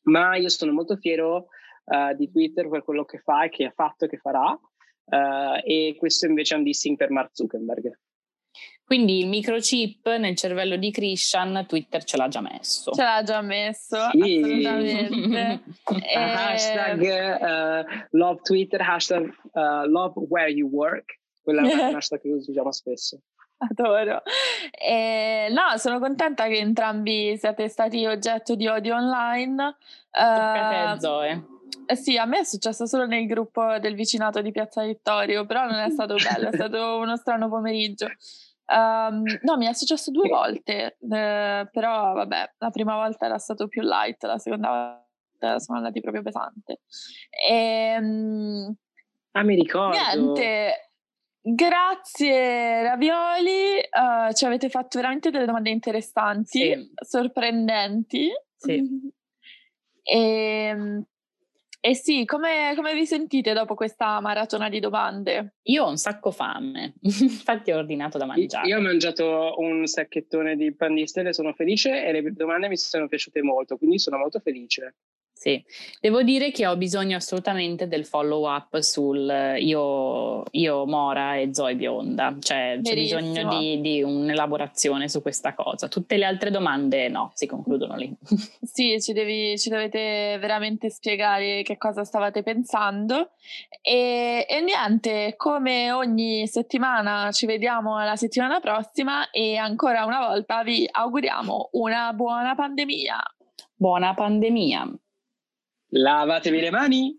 Ma io sono molto fiero uh, di Twitter per quello che fa e che ha fatto e che farà. Uh, e questo invece è un dissing per Mark Zuckerberg. Quindi il microchip nel cervello di Christian, Twitter ce l'ha già messo. Ce l'ha già messo, sì. assolutamente. e... Hashtag uh, love Twitter, hashtag love where you work. Quella è una hashtag che usiamo spesso. Adoro. E, no, sono contenta che entrambi siate stati oggetto di odio online. Tocca uh, Zoe. Eh sì, a me è successo solo nel gruppo del vicinato di Piazza Vittorio, però non è stato bello, è stato uno strano pomeriggio. Um, no, mi è successo due volte, eh, però vabbè, la prima volta era stato più light, la seconda volta sono andati proprio pesante. E, um, ah, mi ricordo. Niente, Grazie Ravioli, uh, ci avete fatto veramente delle domande interessanti, sì. sorprendenti. Sì. E, ehm, e sì, come, come, vi sentite dopo questa maratona di domande? Io ho un sacco fame, infatti ho ordinato da mangiare. Io ho mangiato un sacchettone di pan di stelle, sono felice e le domande mi sono piaciute molto, quindi sono molto felice. Sì, devo dire che ho bisogno assolutamente del follow up sul eh, io, io Mora e Zoe Bionda, cioè c'è bisogno di, di, un'elaborazione su questa cosa. Tutte le altre domande no, si concludono lì. Sì, ci, devi, ci dovete veramente spiegare che cosa stavate pensando e, e niente, come ogni settimana ci vediamo la settimana prossima e ancora una volta vi auguriamo una buona pandemia. Buona pandemia. Lavatevi le mani!